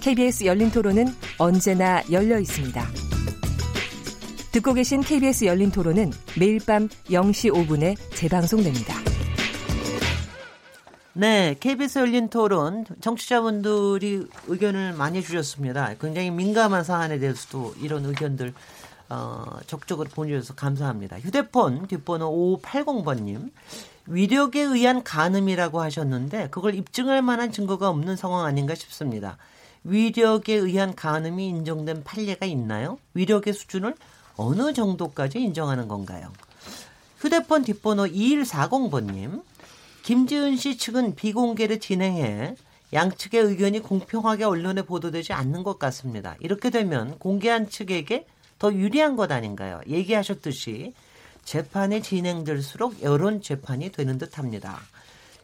KBS 열린 토론은 언제나 열려 있습니다. 듣고 계신 KBS 열린 토론은 매일 밤 0시 5분에 재방송됩니다. 네, KBS 열린 토론 청취자분들이 의견을 많이 주셨습니다. 굉장히 민감한 사안에 대해서도 이런 의견들 어, 적극적으로 보내주셔서 감사합니다. 휴대폰 뒷번호 5580번님. 위력에 의한 간음이라고 하셨는데 그걸 입증할 만한 증거가 없는 상황 아닌가 싶습니다. 위력에 의한 간음이 인정된 판례가 있나요? 위력의 수준을 어느 정도까지 인정하는 건가요? 휴대폰 뒷번호 2140번님. 김지은 씨 측은 비공개를 진행해 양측의 의견이 공평하게 언론에 보도되지 않는 것 같습니다. 이렇게 되면 공개한 측에게 더 유리한 것 아닌가요? 얘기하셨듯이 재판이 진행될수록 여론 재판이 되는 듯 합니다.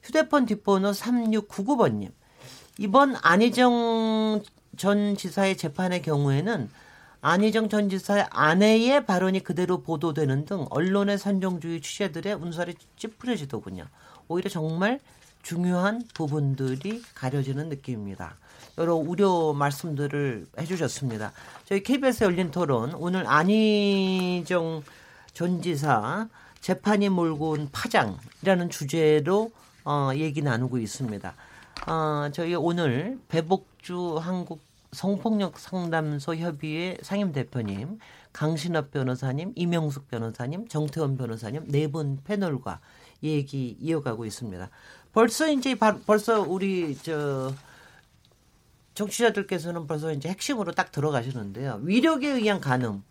휴대폰 뒷번호 3699번님. 이번 안희정 전 지사의 재판의 경우에는 안희정 전 지사의 아내의 발언이 그대로 보도되는 등 언론의 선정주의 취재들의 운살이 찌푸려지더군요. 오히려 정말 중요한 부분들이 가려지는 느낌입니다. 여러 우려 말씀들을 해주셨습니다. 저희 KBS 열린 토론 오늘 안희정 전 지사 재판이 몰고 온 파장이라는 주제로 어, 얘기 나누고 있습니다. 어, 저희 오늘 배복주 한국 성폭력 상담소 협의회 상임 대표님, 강신업 변호사님, 이명숙 변호사님, 정태원 변호사님 네 분 패널과 얘기 이어가고 있습니다. 벌써 이제 벌써 우리 저 정치자들께서는 벌써 이제 핵심으로 딱 들어가시는데요. 위력에 의한 간음.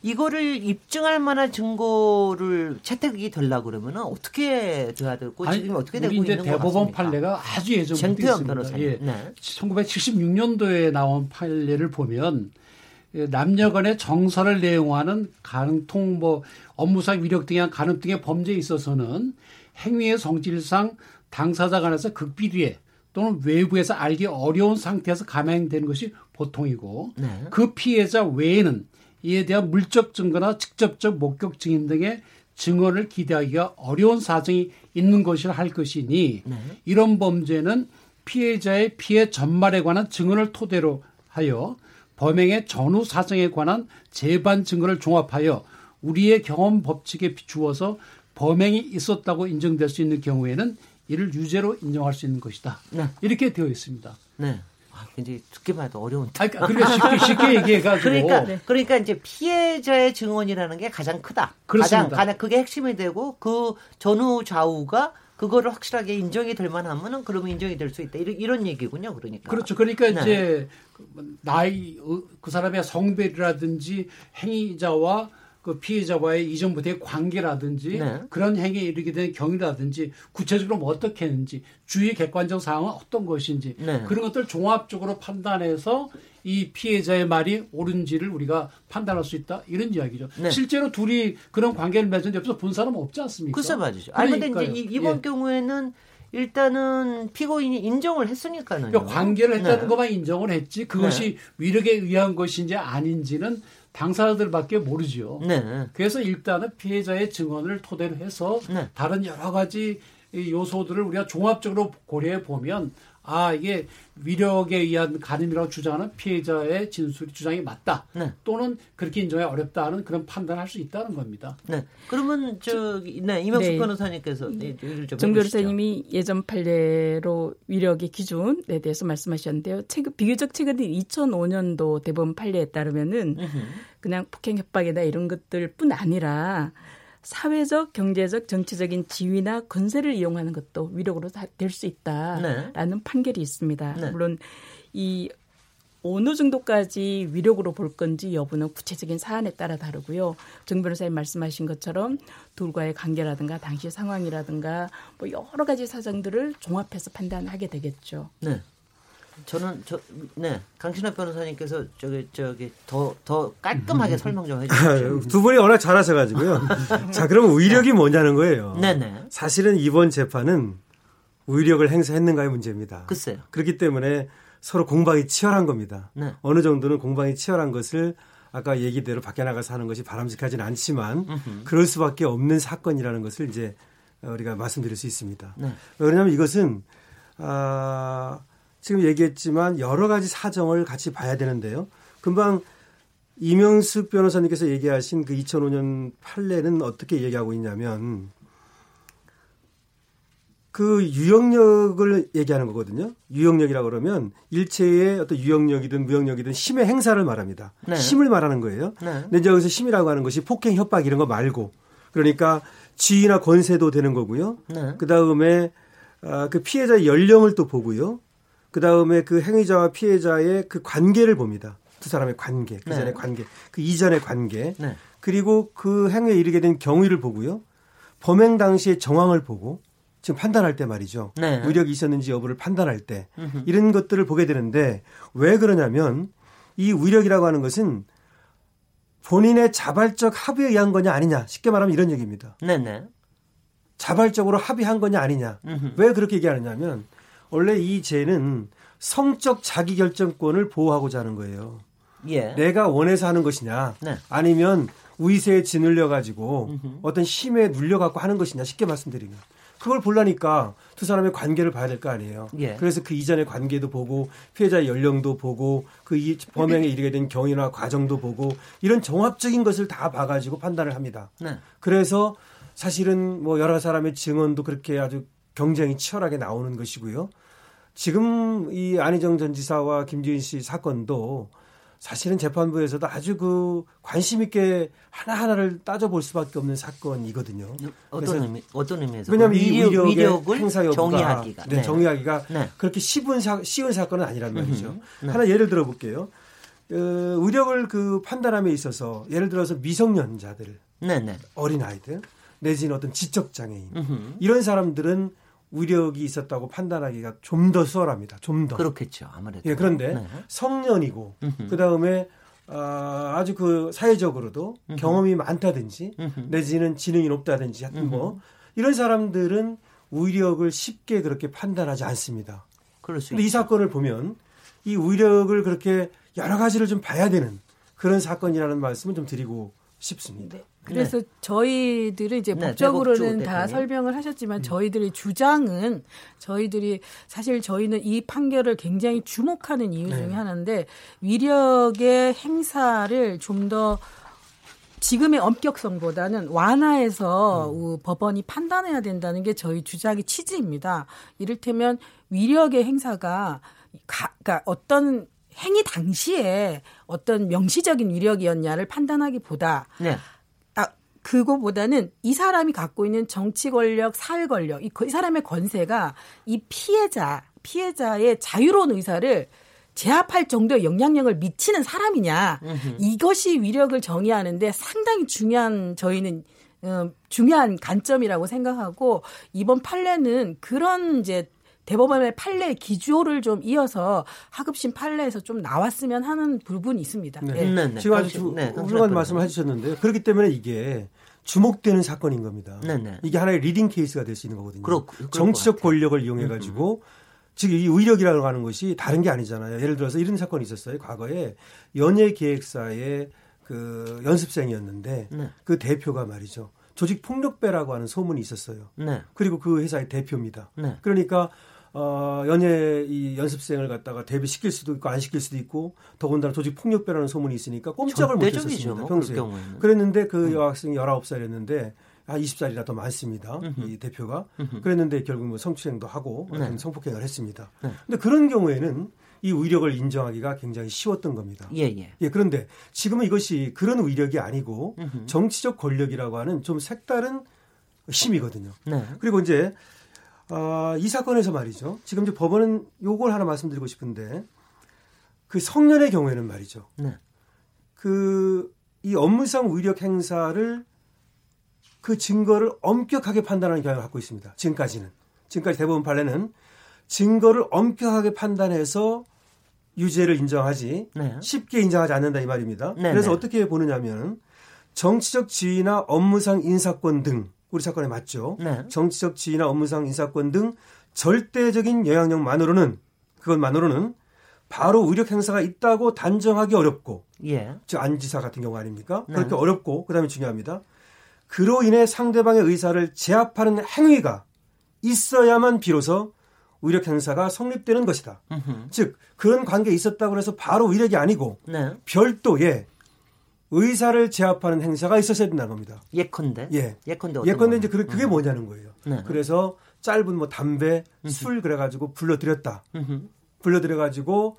이거를 입증할 만한 증거를 채택이 되려고 그러면 어떻게 돼야 되고 아니, 지금 어떻게 되고 이제 있는 대법원 판례가 아주 예전부터 있습니다. 예. 네. 1976년도에 나온 판례를 보면 예, 남녀간의 정서를 내용하는 간통 뭐 업무상 위력 등의 간음 등의 범죄에 있어서는 행위의 성질상 당사자 간에서 극비리에 또는 외부에서 알기 어려운 상태에서 감행되는 것이 보통이고 네. 그 피해자 외에는 이에 대한 물적 증거나 직접적 목격 증인 등의 증언을 기대하기가 어려운 사정이 있는 것이라 할 것이니 네. 이런 범죄는 피해자의 피해 전말에 관한 증언을 토대로 하여 범행의 전후 사정에 관한 재반 증거를 종합하여 우리의 경험 법칙에 비추어서 범행이 있었다고 인정될 수 있는 경우에는 이를 유죄로 인정할 수 있는 것이다. 네. 이렇게 되어 있습니다. 네. 아, 굉장히 듣기만 해도 어려운데. 아, 그러니까 쉽게, 쉽게 얘기해가지고. 그러니까, 네. 그러니까 이제 피해자의 증언이라는 게 가장 크다. 그렇습니다. 가장, 가장 그게 핵심이 되고 그 전후 좌우가 그거를 확실하게 인정이 될 만하면은 그러면 인정이 될 수 있다. 이런, 이런 얘기군요. 그러니까. 그렇죠. 그러니까 네. 이제 나이, 그 사람의 성별이라든지 행위자와 그 피해자와의 이전부터의 관계라든지 네. 그런 행위에 이르게 된 경위라든지 구체적으로 뭐 어떻게 했는지 주의 객관적 상황은 어떤 것인지 네. 그런 것들 종합적으로 판단해서 이 피해자의 말이 옳은지를 우리가 판단할 수 있다 이런 이야기죠. 네. 실제로 둘이 그런 관계를 맺은 옆에서 본 사람은 없지 않습니까? 글쎄 맞으죠. 아니 근데 이제 이번 예. 경우에는 일단은 피고인이 인정을 했으니까는 그러니까 관계를 했다는 네. 것만 인정을 했지 그것이 네. 위력에 의한 것인지 아닌지는 당사자들밖에 모르죠. 네. 그래서 일단은 피해자의 증언을 토대로 해서 네. 다른 여러 가지 요소들을 우리가 종합적으로 고려해 보면 아 이게 위력에 의한 간음이라고 주장하는 피해자의 진술 주장이 맞다 네. 또는 그렇게 인정이 어렵다는 그런 판단할 수 있다는 겁니다. 네. 그러면 저네 이명숙 네. 변호사님께서 네. 정 변호사님이 예전 판례로 위력의 기준에 대해서 말씀하셨는데요. 최근 비교적 최근 2005년도 대법원 판례에 따르면은 그냥 폭행 협박이나 이런 것들뿐 아니라 사회적, 경제적, 정치적인 지위나 건세를 이용하는 것도 위력으로 될 수 있다라는 네. 판결이 있습니다. 네. 물론 이 어느 정도까지 위력으로 볼 건지 여부는 구체적인 사안에 따라 다르고요. 정 변호사님 말씀하신 것처럼 둘과의 관계라든가 당시 상황이라든가 뭐 여러 가지 사정들을 종합해서 판단하게 되겠죠. 네. 저는 저네 강신업 변호사님께서 저기 저기 더 더 깔끔하게 설명 좀 해주세요. 두 분이 워낙 잘하셔가지고요. 자 그러면 의력이 네. 뭐냐는 거예요. 네네. 사실은 이번 재판은 의력을 행사했는가의 문제입니다. 글쎄요. 그렇기 때문에 서로 공방이 치열한 겁니다. 네. 어느 정도는 공방이 치열한 것을 아까 얘기대로 밖에 나가서 하는 것이 바람직하지는 않지만. 그럴 수밖에 없는 사건이라는 것을 이제 우리가 말씀드릴 수 있습니다. 네. 왜냐하면 이것은 아, 지금 얘기했지만 여러 가지 사정을 같이 봐야 되는데요. 금방 이명숙 변호사님께서 얘기하신 그 2005년 판례는 어떻게 얘기하고 있냐면 그 유형력을 얘기하는 거거든요. 유형력이라고 그러면 일체의 어떤 유형력이든 무형력이든 힘의 행사를 말합니다. 네. 힘을 말하는 거예요. 네. 근데 여기서 힘이라고 하는 것이 폭행, 협박 이런 거 말고 그러니까 지위나 권세도 되는 거고요. 네. 그 다음에 아, 그 피해자의 연령을 또 보고요. 그 다음에 그 행위자와 피해자의 그 관계를 봅니다. 두 사람의 관계, 그 네. 전의 관계, 그 이전의 관계, 네. 그리고 그 행위에 이르게 된 경위를 보고요. 범행 당시의 정황을 보고 지금 판단할 때 말이죠. 네. 의력이 있었는지 여부를 판단할 때 음흠. 이런 것들을 보게 되는데 왜 그러냐면 이 위력이라고 하는 것은 본인의 자발적 합의에 의한 거냐 아니냐 쉽게 말하면 이런 얘기입니다. 네네. 자발적으로 합의한 거냐 아니냐 음흠. 왜 그렇게 얘기하느냐면 원래 이 죄는 성적 자기결정권을 보호하고자 하는 거예요. 예. 내가 원해서 하는 것이냐 네. 아니면 위세에 짓눌려 가지고 어떤 힘에 눌려 갖고 하는 것이냐 쉽게 말씀드리면 그걸 보려니까 두 사람의 관계를 봐야 될 거 아니에요. 예. 그래서 그 이전의 관계도 보고 피해자의 연령도 보고 그 이 범행에 이르게 된 경위나 과정도 보고 이런 종합적인 것을 다 봐가지고 판단을 합니다. 네. 그래서 사실은 뭐 여러 사람의 증언도 그렇게 아주 경쟁이 치열하게 나오는 것이고요. 지금 이 안희정 전 지사와 김지은 씨 사건도 사실은 재판부에서도 아주 그 관심 있게 하나 하나를 따져볼 수밖에 없는 사건이거든요. 어떤 의미, 어떤 의미에서? 왜냐하면 이 위력, 위력을 행사 여부가 정의하기가, 네, 네. 정의하기가 네. 그렇게 쉬운, 사, 쉬운 사건은 아니란 말이죠. 네. 하나 예를 들어 볼게요. 어, 의력을 그 판단함에 있어서 예를 들어서 미성년자들, 네, 네. 어린 아이들 내지는 어떤 지적 장애인 이런 사람들은 위력이 있었다고 판단하기가 좀 더 수월합니다. 좀 더. 그렇겠죠. 아무래도. 예, 그런데 네. 성년이고 그 다음에 아, 아주 그 사회적으로도 음흠. 경험이 많다든지 음흠. 내지는 지능이 높다든지 하여튼 뭐 이런 사람들은 위력을 쉽게 그렇게 판단하지 않습니다. 그럴 수 근데 이 사건을 보면 이 위력을 그렇게 여러 가지를 좀 봐야 되는 그런 사건이라는 말씀을 좀 드리고 싶습니다. 네. 그래서 네. 저희들은 이제 네, 법적으로는 다 설명을 하셨지만 음. 저희들의 주장은 저희들이 사실 저희는 이 판결을 굉장히 주목하는 이유 중에 네. 하나인데 위력의 행사를 좀더 지금의 엄격성보다는 완화해서 음. 법원이 판단해야 된다는 게 저희 주장의 취지입니다. 이를테면 위력의 행사가 가, 그러니까 어떤 행위 당시에 어떤 명시적인 위력이었냐를 판단하기보다 네. 그거보다는 이 사람이 갖고 있는 정치 권력, 사회 권력, 이, 이 사람의 권세가 이 피해자, 피해자의 자유로운 의사를 제압할 정도의 영향력을 미치는 사람이냐. 으흠. 이것이 위력을 정의하는데 상당히 중요한 저희는 어, 중요한 관점이라고 생각하고 이번 판례는 그런 이제 대법원의 판례 기조를 좀 이어서 하급심 판례에서 좀 나왔으면 하는 부분이 있습니다. 네. 네. 네. 네. 지금 아주 네. 훌륭한 말씀을 해주셨는데요. 그렇기 때문에 이게 주목되는 사건인 겁니다. 네네. 네. 이게 하나의 leading case가 될 수 있는 거거든요. 그렇, 정치적 권력을 이용해 가지고 음, 음. 지금 이 위력이라고 하는 것이 다른 게 아니잖아요. 예를 들어서 이런 사건이 있었어요. 과거에 연예 기획사의 그 연습생이었는데 네. 그 대표가 말이죠. 조직 폭력배라고 하는 소문이 있었어요. 네. 그리고 그 회사의 대표입니다. 네. 그러니까 어, 연예 이 연습생을 갖다가 데뷔시킬 수도 있고 안 시킬 수도 있고 더군다나 조직 폭력배라는 소문이 있으니까 꼼짝을 못 했었습니다. 뭐, 평소에. 그랬는데 그 음. 여학생이 19살이었는데 한 20살이나 더 많습니다. 음흠. 이 대표가. 음흠. 그랬는데 결국 뭐 성추행도 하고 네. 성폭행을 했습니다. 네. 근데 그런 경우에는 이 위력을 인정하기가 굉장히 쉬웠던 겁니다. 예, 예. 예, 그런데 지금은 이것이 그런 위력이 아니고 음흠. 정치적 권력이라고 하는 좀 색다른 힘이거든요. 네. 그리고 이제 어, 이 사건에서 말이죠. 지금 이제 법원은 요걸 하나 말씀드리고 싶은데 그 성년의 경우에는 말이죠. 네. 그이 업무상 위력 행사를 그 증거를 엄격하게 판단하는 경향을 갖고 있습니다. 지금까지는. 지금까지 대법원 판례는 증거를 엄격하게 판단해서 유죄를 인정하지 네. 쉽게 인정하지 않는다 이 말입니다. 네 그래서 네. 어떻게 보느냐면 정치적 지위나 업무상 인사권 등 우리 사건에 맞죠. 네. 정치적 지위나 업무상 인사권 등 절대적인 영향력만으로는 그것만으로는 바로 의력 행사가 있다고 단정하기 어렵고 예. 즉 안지사 같은 경우 아닙니까? 네. 그렇게 어렵고 그다음에 중요합니다. 그로 인해 상대방의 의사를 제압하는 행위가 있어야만 비로소 의력 행사가 성립되는 것이다. 으흠. 즉 그런 관계에 있었다고 해서 바로 의력이 아니고 네. 별도의 의사를 제압하는 행사가 있었어야 된다는 겁니다. 예컨대. 예. 예컨대. 예컨대 이제 그, 그게 음. 뭐냐는 거예요. 네. 그래서 짧은 뭐 담배, 으흠. 술 그래가지고 불러들였다. 불러들여가지고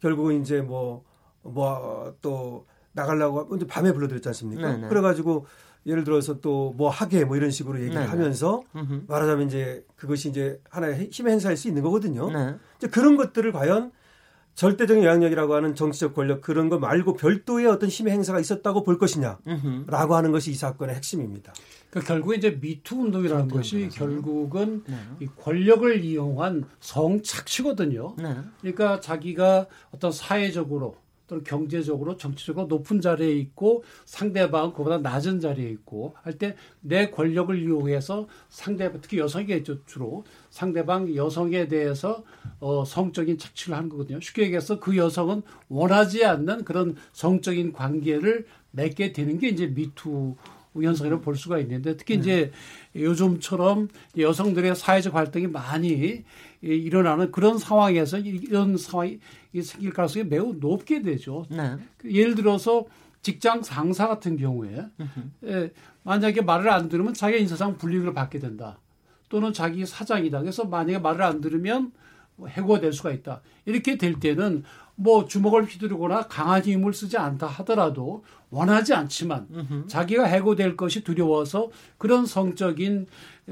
결국은 이제 뭐 뭐 또 나가려고 이제 밤에 불러들였지 않습니까? 네네. 그래가지고 예를 들어서 또 뭐 하게 뭐 이런 식으로 얘기를 네네. 하면서 음흠. 말하자면 이제 그것이 이제 하나의 힘의 행사일 수 있는 거거든요. 네. 이제 그런 것들을 과연 절대적인 영향력이라고 하는 정치적 권력 그런 거 말고 별도의 어떤 힘의 행사가 있었다고 볼 것이냐라고 하는 것이 이 사건의 핵심입니다. 그러니까 결국에 이제 미투 운동이라는 것이 결국은 네. 이 권력을 이용한 성착취거든요. 네. 그러니까 자기가 어떤 사회적으로 또는 경제적으로 정치적으로 높은 자리에 있고 상대방 그보다 낮은 자리에 있고 할 때 내 권력을 이용해서 상대방 특히 여성이겠죠 주로 상대방 여성에 대해서 어 성적인 착취를 하는 거거든요. 쉽게 얘기해서 그 여성은 원하지 않는 그런 성적인 관계를 맺게 되는 게 이제 미투 현상이라고 볼 수가 있는데 특히 네. 이제 요즘처럼 여성들의 사회적 활동이 많이 일어나는 그런 상황에서 이런 상황이 생길 가능성이 매우 높게 되죠. 네. 그 예를 들어서 직장 상사 같은 경우에 예, 만약에 말을 안 들으면 자기 인사상 불이익을 받게 된다. 또는 자기 사장이다. 그래서 만약에 말을 안 들으면 해고될 수가 있다. 이렇게 될 때는 뭐 주먹을 휘두르거나 강한 힘을 쓰지 않다 하더라도 원하지 않지만 으흠. 자기가 해고될 것이 두려워서 그런 성적인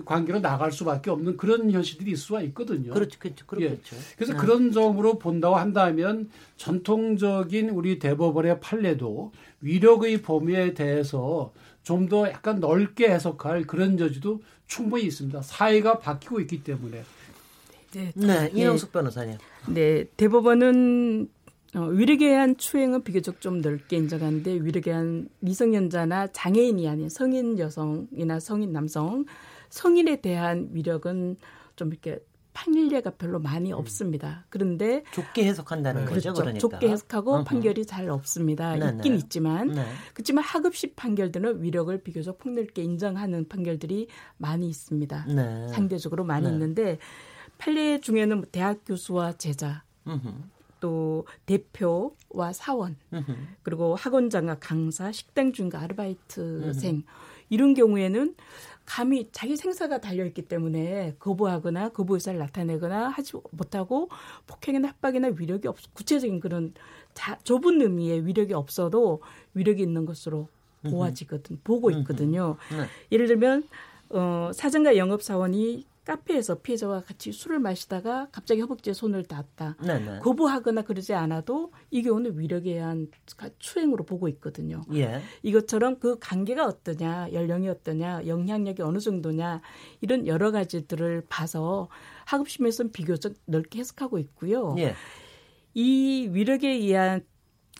관계로 나갈 수밖에 없는 그런 현실들이 있을 수가 있거든요. 그렇죠, 그렇죠, 그렇죠. 예. 그래서 네. 그런 점으로 본다고 한다면 전통적인 우리 대법원의 판례도 위력의 범위에 대해서 좀 더 약간 넓게 해석할 그런 여지도 충분히 있습니다. 사회가 바뀌고 있기 때문에. 네, 네 이영숙 변호사님. 네, 대법원은 어, 위력에 의한 추행은 비교적 좀 넓게 인정하는데 위력에 의한 미성년자나 장애인이 아닌 성인 여성이나 성인 남성, 성인에 대한 위력은 좀 이렇게 판례가 별로 많이 음. 없습니다. 그런데 좁게 해석한다는 그렇죠. 거죠. 그러니까 좁게 해석하고 어허. 판결이 잘 없습니다. 네네. 있긴 있지만 네. 그렇지만 하급식 판결들은 위력을 비교적 폭넓게 인정하는 판결들이 많이 있습니다. 네. 상대적으로 많이 네. 있는데 판례 중에는 뭐 대학 교수와 제자, 또 대표와 사원, 그리고 학원 장과 강사, 식당 주인과 아르바이트생 이런 경우에는 감히 자기 생사가 달려 있기 때문에 거부하거나 거부 의사를 나타내거나 하지 못하고 폭행이나 협박이나 위력이 없 구체적인 그런 자, 좁은 의미의 위력이 없어도 위력이 있는 것으로 보아지거든 보고 있거든요. 네. 예를 들면 어, 사정과 영업사원이 카페에서 피해자와 같이 술을 마시다가 갑자기 허벅지에 손을 닿았다. 네네. 거부하거나 그러지 않아도 이 경우는 위력에 의한 추행으로 보고 있거든요. 예. 이것처럼 그 관계가 어떠냐, 연령이 어떠냐, 영향력이 어느 정도냐 이런 여러 가지들을 봐서 하급심에서는 비교적 넓게 해석하고 있고요. 예. 이 위력에 의한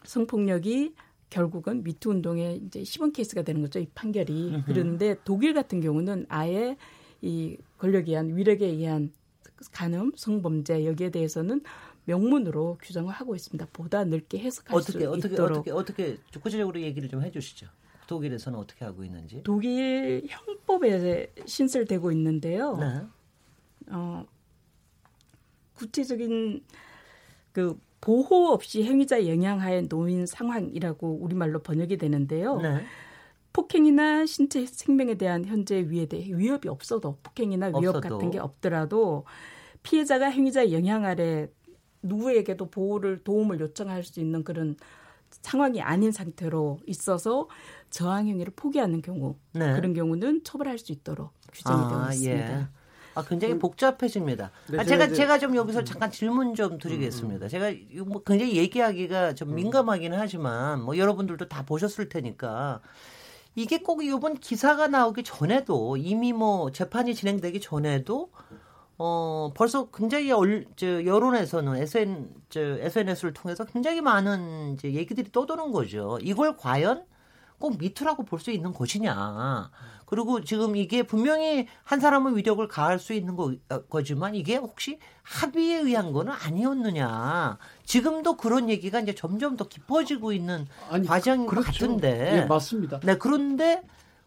성폭력이 결국은 미투 운동의 이제 시범 케이스가 되는 거죠. 이 판결이. 그런데 독일 같은 경우는 아예 이 권력에 의한 위력에 의한 간음, 성범죄 여기에 대해서는 명문으로 규정을 하고 있습니다. 보다 넓게 해석할 어떻게, 수 어떻게, 있도록. 어떻게 어떻게 구체적으로 얘기를 좀 해주시죠. 독일에서는 어떻게 하고 있는지. 독일 형법에 신설되고 있는데요. 네. 어, 구체적인 그 보호 없이 행위자 영향하에 놓인 상황이라고 우리말로 번역이 되는데요. 네. 폭행이나 신체 생명에 대한 현재 위에 대해 위협이 없어도 폭행이나 위협 없어도. 같은 게 없더라도 피해자가 행위자의 영향 아래 누구에게도 보호를 도움을 요청할 수 있는 그런 상황이 아닌 상태로 있어서 저항 행위를 포기하는 경우 네. 그런 경우는 처벌할 수 있도록 규정이 아, 되어 있습니다. 예. 아, 굉장히 음. 복잡해집니다. 네, 아, 제가, 제가 좀 여기서 잠깐 질문 좀 드리겠습니다. 음. 제가 뭐 굉장히 얘기하기가 좀 음. 민감하기는 하지만 뭐 여러분들도 다 보셨을 테니까 이게 꼭 이번 기사가 나오기 전에도 이미 뭐 재판이 진행되기 전에도 어, 벌써 굉장히 얼, 저, 여론에서는 SN, 저, SNS를 통해서 굉장히 많은 이제 얘기들이 떠도는 거죠. 이걸 과연 꼭 미투라고 볼 수 있는 것이냐. 그리고 지금 이게 분명히 한 사람의 위력을 가할 수 있는 거, 어, 거지만 이게 혹시 합의에 의한 거는 아니었느냐. 지금도 그런 얘기가 이제 점점 더 깊어지고 있는 아니, 과정인 그렇죠. 것 같은데. 네, 맞습니다. 네, 그런데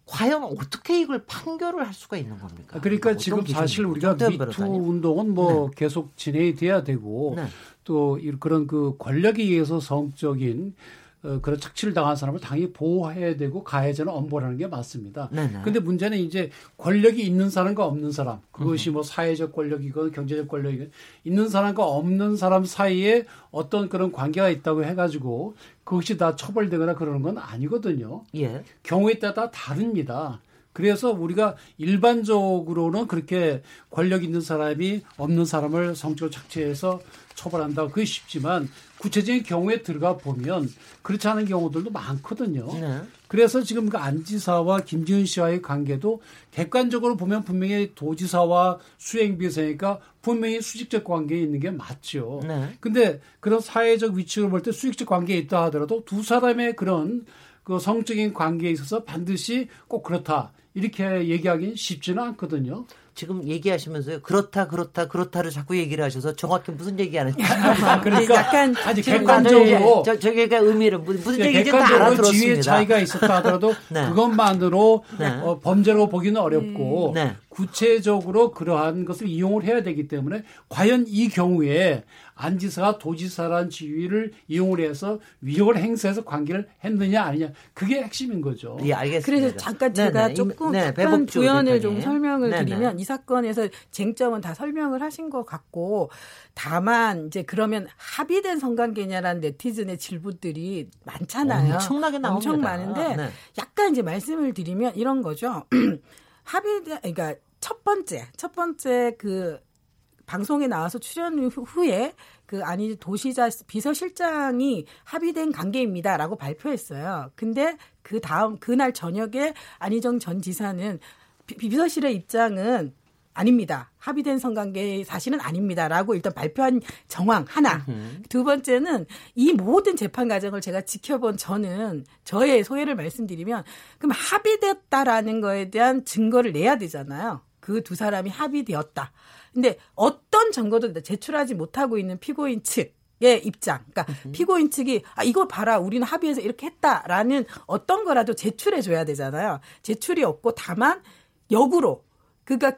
과연 어떻게 이걸 판결을 할 수가 있는 겁니까? 그러니까 지금 사실 우리가 미투 운동은 뭐 네. 계속 진행이 돼야 되고 네. 또 그런 그 권력에 의해서 성적인 어, 그런 착취를 당한 사람을 당연히 보호해야 되고 가해자는 엄벌하는 게 맞습니다. 근데 문제는 이제 권력이 있는 사람과 없는 사람 그것이 뭐 사회적 권력이건 경제적 권력이건 있는 사람과 없는 사람 사이에 어떤 그런 관계가 있다고 해가지고 그것이 다 처벌되거나 그러는 건 아니거든요. 예. 경우에 따라 다릅니다. 그래서 우리가 일반적으로는 그렇게 권력 있는 사람이 없는 사람을 성적으로 착취해서 처벌한다. 그게 쉽지만 구체적인 경우에 들어가 보면 그렇지 않은 경우들도 많거든요. 네. 그래서 지금 그 안지사와 김지은 씨와의 관계도 객관적으로 보면 분명히 도지사와 수행비서니까 분명히 수직적 관계에 있는 게 맞죠. 네. 근데 그런 사회적 위치를 볼 때 수직적 관계에 있다 하더라도 두 사람의 그런 그 성적인 관계에 있어서 반드시 꼭 그렇다. 이렇게 얘기하기는 쉽지는 않거든요. 지금 얘기하시면서요. 그렇다, 그렇다, 그렇다를 자꾸 얘기를 하셔서 정확히 무슨 얘기하는지. 아, 그러니까 약간 아주 객관적으로. 저, 저기가 의미를 무슨 얘기인지 다 알아들었습니다. 지위의 차이가 있었다 하더라도 네. 그것만으로 네. 어, 범죄로 보기는 어렵고 네. 구체적으로 그러한 것을 이용을 해야 되기 때문에 과연 이 경우에 안지사가 도지사란 지위를 이용을 해서 위력을 행사해서 관계를 했느냐 아니냐 그게 핵심인 거죠. 예, 알겠습니다. 그래서 잠깐 제가 네네. 조금 네, 약간 부연을 좀 설명을 네네. 드리면 이 사건에서 쟁점은 다 설명을 하신 것 같고 다만 이제 그러면 합의된 성관계냐라는 네티즌의 질문들이 많잖아요. 엄청나게 나옵니다. 엄청 많은데 네. 약간 이제 말씀을 드리면 이런 거죠. 합의된 그러니까 첫 번째 첫 번째 그 방송에 나와서 출연 후에 그 아니 도시자 비서실장이 합의된 관계입니다라고 발표했어요. 근데 그 다음 그날 저녁에 안희정 전 지사는 비, 비서실의 입장은 아닙니다. 합의된 성관계 사실은 아닙니다라고 일단 발표한 정황 하나. 두 번째는 이 모든 재판 과정을 제가 지켜본 저는 저의 소회를 말씀드리면 그럼 합의됐다라는 거에 대한 증거를 내야 되잖아요. 그 두 사람이 합의되었다. 근데 어떤 증거도 제출하지 못하고 있는 피고인 측 의 입장. 그러니까 피고인 측이 아 이거 봐라 우리는 합의해서 이렇게 했다라는 어떤 거라도 제출해 줘야 되잖아요. 제출이 없고 다만 역으로 그러니까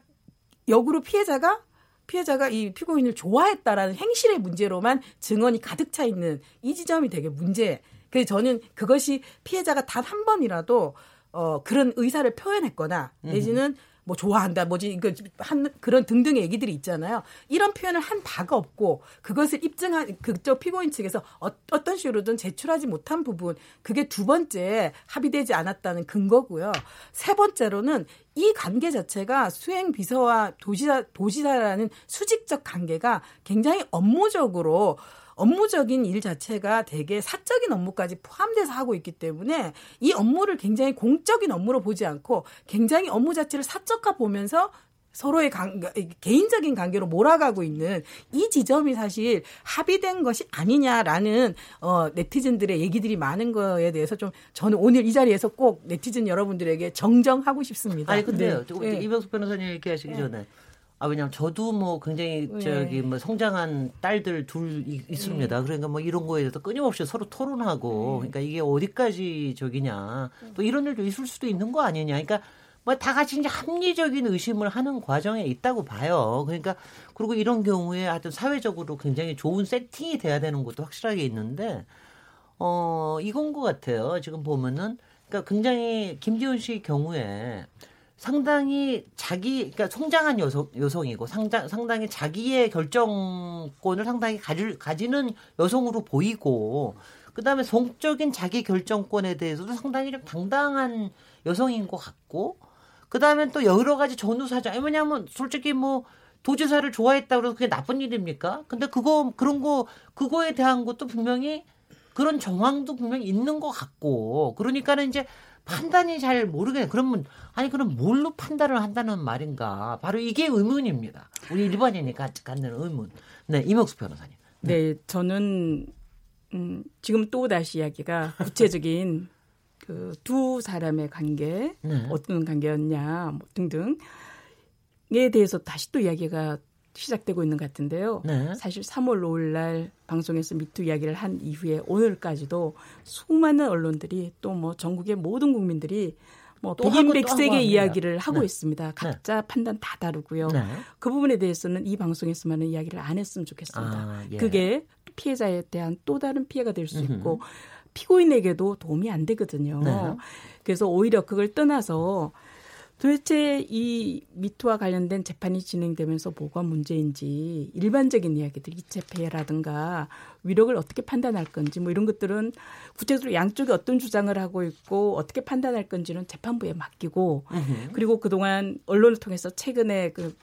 역으로 피해자가 피해자가 이 피고인을 좋아했다라는 행실의 문제로만 증언이 가득 차 있는 이 지점이 되게 문제. 그래서 저는 그것이 피해자가 단 한 번이라도 어 그런 의사를 표현했거나 내지는 음. 뭐 좋아한다, 뭐지, 그, 한, 그런 등등의 얘기들이 있잖아요. 이런 표현을 한 바가 없고, 그것을 입증한, 그쪽 피고인 측에서 어, 떤 식으로든 제출하지 못한 부분, 그게 두 번째 합의되지 않았다는 근거고요. 세 번째로는 이 관계 자체가 수행 비서와 도지사, 도지사라는 수직적 관계가 굉장히 업무적으로 업무적인 일 자체가 되게 사적인 업무까지 포함돼서 하고 있기 때문에 이 업무를 굉장히 공적인 업무로 보지 않고 굉장히 업무 자체를 사적화 보면서 서로의 관, 개인적인 관계로 몰아가고 있는 이 지점이 사실 합의된 것이 아니냐라는 어, 네티즌들의 얘기들이 많은 거에 대해서 좀 저는 오늘 이 자리에서 꼭 네티즌 여러분들에게 정정하고 싶습니다. 아니 근데요, 네. 이병숙 변호사님 얘기하시기 네. 전에 아 왜냐면 저도 뭐 굉장히 네. 저기 뭐 성장한 딸들 둘 있습니다. 네. 그러니까 뭐 이런 거에 대해서 끊임없이 서로 토론하고 네. 그러니까 이게 어디까지 저기냐 또 이런 일도 있을 수도 있는 거 아니냐. 그러니까 뭐 다 같이 이제 합리적인 의심을 하는 과정에 있다고 봐요. 그러니까 그리고 이런 경우에 하여튼 사회적으로 굉장히 좋은 세팅이 돼야 되는 것도 확실하게 있는데 어 이건 것 같아요. 지금 보면은 그러니까 굉장히 김지훈 씨 경우에 상당히 자기 그러니까 성장한 여성 여성이고 상당 상당히 자기의 결정권을 상당히 가질 가지는 여성으로 보이고 그다음에 성적인 자기 결정권에 대해서도 상당히 좀 당당한 여성인 것 같고 그다음에 또 여러 가지 전후 사정 왜냐하면 솔직히 뭐 도지사를 좋아했다 그래서 그게 나쁜 일입니까? 근데 그거 그런 거 그거에 대한 것도 분명히 그런 정황도 분명히 있는 것 같고 그러니까는 이제 판단이 잘 모르겠네. 그러면 아니 그럼 뭘로 판단을 한다는 말인가? 바로 이게 의문입니다. 우리 일반인이 갖는 의문. 네, 이목수 변호사님. 네, 네 저는 음, 지금 또 다시 이야기가 구체적인 그 두 사람의 관계 네. 어떤 관계였냐 뭐 등등에 대해서 다시 또 이야기가 시작되고 있는 것 같은데요. 네. 사실 3월 5일 날 방송에서 미투 이야기를 한 이후에 오늘까지도 수많은 언론들이 또 뭐 전국의 모든 국민들이 뭐 백인 백색의 이야기를 하고 네. 있습니다. 네. 각자 네. 판단 다 다르고요. 네. 그 부분에 대해서는 이 방송에서만은 이야기를 안 했으면 좋겠습니다. 아, 예. 그게 피해자에 대한 또 다른 피해가 될 수 있고 피고인에게도 도움이 안 되거든요. 네. 그래서 오히려 그걸 떠나서 도대체 이 미투와 관련된 재판이 진행되면서 뭐가 문제인지 일반적인 이야기들 이체폐라든가 위력을 어떻게 판단할 건지 뭐 이런 것들은 구체적으로 양쪽이 어떤 주장을 하고 있고 어떻게 판단할 건지는 재판부에 맡기고. 그리고 그동안 언론을 통해서 최근에 그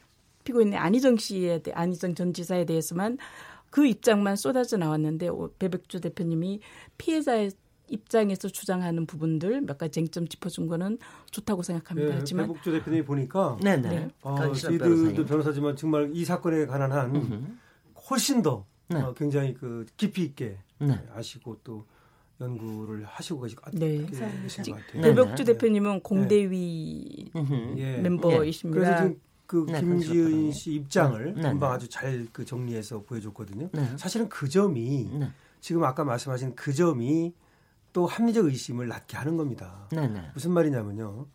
피고인의 안희정 씨에 대해 안희정 전 지사에 대해서만 그 입장만 쏟아져 나왔는데 배백주 대표님이 피해자의 입장에서 주장하는 부분들 몇 가지 쟁점 짚어준 거는 좋다고 생각합니다. 네, 하지만 배복주 대표님이 보니까 네네. 네. 아, 저희들도 변호사지만 정말 이 사건에 관한 한 훨씬 더 네. 어, 굉장히 그 깊이 있게 네. 아시고 또 연구를 하시고 계시고 아, 네. 계신 것 같아요. 배복주 네. 대표님은 공대위 예. 멤버이십니다. 그래서 지금 그 네, 김지은 씨 입장을 금방 아주 잘 그 정리해서 보여줬거든요. 사실은 그 점이 지금 아까 말씀하신 그 점이 또 합리적 의심을 낳게 하는 겁니다. 네네. 무슨 말이냐면요.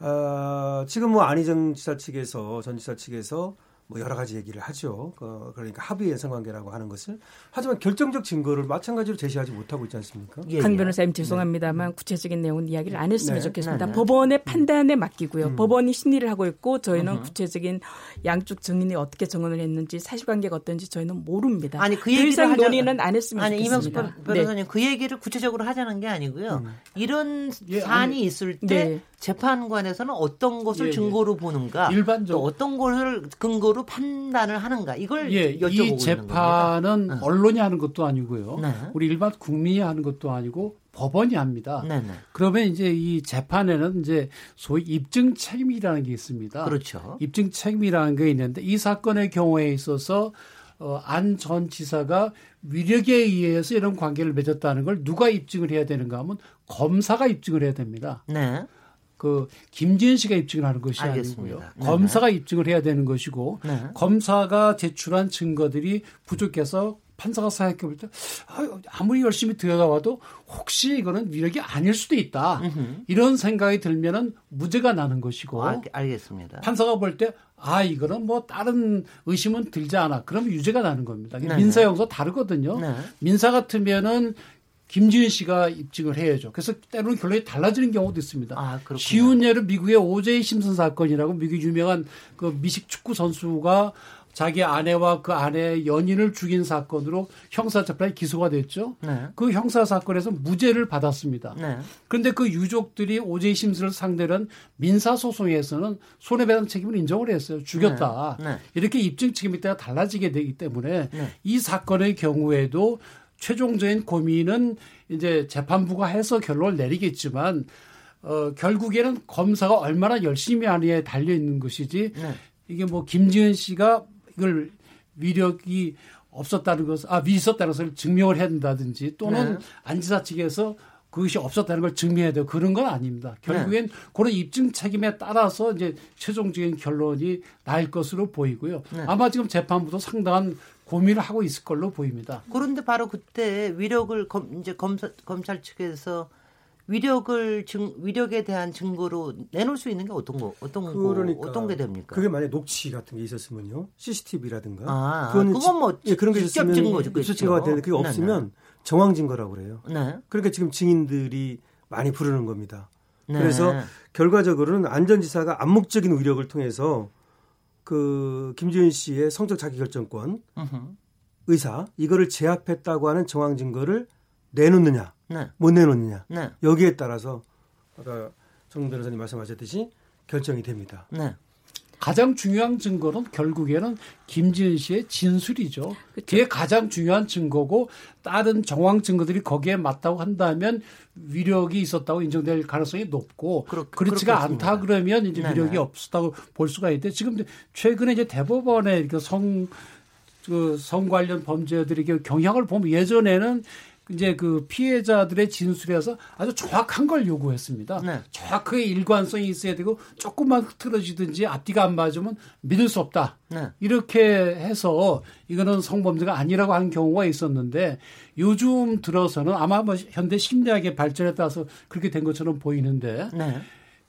어, 지금 뭐 안희정 지사 측에서 전 지사 측에서 뭐 여러 가지 얘기를 하죠. 어, 그러니까 합의 연상관계라고 하는 것을 하지만 결정적 증거를 마찬가지로 제시하지 못하고 있지 않습니까? 예, 강 예. 변호사님 네. 죄송합니다만 네. 구체적인 내용은 이야기를 안 했으면 네. 좋겠습니다. 네. 법원의 판단에 맡기고요. 음. 법원이 심리를 하고 있고 저희는 음. 구체적인 양쪽 증인이 어떻게 정언을 했는지 사실관계가 어떤지 저희는 모릅니다. 아니 그 얘기를 하자... 논의는 안 했으면 아니, 좋겠습니다. 이명수 네. 변호사님 그 얘기를 구체적으로 하자는 게 아니고요. 음. 이런 예, 사안이 있을 때 재판관에서는 어떤 것을 예, 예. 증거로 보는가, 일반적 어떤 것을 근거로 판단을 하는가 이걸 예, 여쭤보고 이 재판은 어. 언론이 하는 것도 아니고요, 네. 우리 일반 국민이 하는 것도 아니고 법원이 합니다. 네네. 네. 그러면 이제 이 재판에는 이제 소위 입증 책임이라는 게 있습니다. 그렇죠. 입증 책임이라는 게 있는데 이 사건의 경우에 있어서 어, 안 전 지사가 위력에 의해서 이런 관계를 맺었다는 걸 누가 입증을 해야 되는가 하면 검사가 입증을 해야 됩니다. 네. 그 김지은 씨가 입증을 하는 것이 알겠습니다. 아니고요. 네. 검사가 입증을 해야 되는 것이고 네. 검사가 제출한 증거들이 부족해서 판사가 생각해 볼 때 아무리 열심히 들여다봐도 혹시 이거는 위력이 아닐 수도 있다. 으흠. 이런 생각이 들면은 무죄가 나는 것이고 아, 알겠습니다. 판사가 볼 때 아 이거는 뭐 다른 의심은 들지 않아. 그러면 유죄가 나는 겁니다. 네. 민사 형사 다르거든요. 네. 민사 같으면은 김지은 씨가 입증을 해야죠. 그래서 때로는 결론이 달라지는 경우도 있습니다. 아, 쉬운 예로 미국의 오제이 심슨 사건이라고 미국 유명한 그 미식 축구 선수가 자기 아내와 그 아내의 연인을 죽인 사건으로 형사재판에 기소가 됐죠. 네. 그 형사 사건에서 무죄를 받았습니다. 네. 그런데 그 유족들이 오제이 심슨을 상대로 민사 소송에서는 손해배상 책임을 인정을 했어요. 죽였다. 네. 네. 이렇게 입증 책임이 따라 달라지게 되기 때문에 네. 이 사건의 경우에도 최종적인 고민은 이제 재판부가 해서 결론을 내리겠지만 어, 결국에는 검사가 얼마나 열심히 하느냐에 달려 있는 것이지 네. 이게 뭐 김지은 씨가 이걸 위력이 없었다는 것을 아 있었다는 것을 증명을 해야 된다든지 또는 네. 안지사 측에서 그것이 없었다는 걸 증명해야 되고 그런 건 아닙니다. 결국엔 네. 그런 입증 책임에 따라서 이제 최종적인 결론이 날 것으로 보이고요. 네. 아마 지금 재판부도 상당한 고민을 하고 있을 걸로 보입니다. 그런데 바로 그때 위력을 검, 이제 검사, 검찰 측에서 위력을 증 위력에 대한 증거로 내놓을 수 있는 게 어떤 거 어떤 그러니까, 거 어떤 게 됩니까? 그게 만약 녹취 같은 게 있었으면요, CCTV라든가 아, 그건 뭐 예, 그런 게 있으면 증거죠, 그렇죠. 증거가 되는데 그게 네, 없으면 네. 정황 증거라고 그래요. 네. 그러니까 지금 증인들이 많이 부르는 겁니다. 네. 그래서 결과적으로는 안전지사가 암묵적인 위력을 통해서 그 김지은 씨의 성적 자기결정권 으흠. 의사 이거를 제압했다고 하는 정황 증거를 내놓느냐 네. 못 내놓느냐 네. 여기에 따라서 아까 정 변호사님 말씀하셨듯이 결정이 됩니다. 네. 가장 중요한 증거는 결국에는 김지은 씨의 진술이죠. 그게 가장 중요한 증거고 다른 정황 증거들이 거기에 맞다고 한다면 위력이 있었다고 인정될 가능성이 높고 그렇, 그렇지가 그렇겠습니다. 않다 그러면 이제 위력이 네네. 없었다고 볼 수가 있는데 지금 최근에 이제 대법원의 성, 그 성 관련 범죄들에게 경향을 보면 예전에는 이제 그 피해자들의 진술에서 아주 정확한 걸 요구했습니다. 네. 정확하게 일관성이 있어야 되고 조금만 흐트러지든지 앞뒤가 안 맞으면 믿을 수 없다. 네. 이렇게 해서 이거는 성범죄가 아니라고 하는 경우가 있었는데 요즘 들어서는 아마 뭐 현대 심리학의 발전에 따라서 그렇게 된 것처럼 보이는데 네.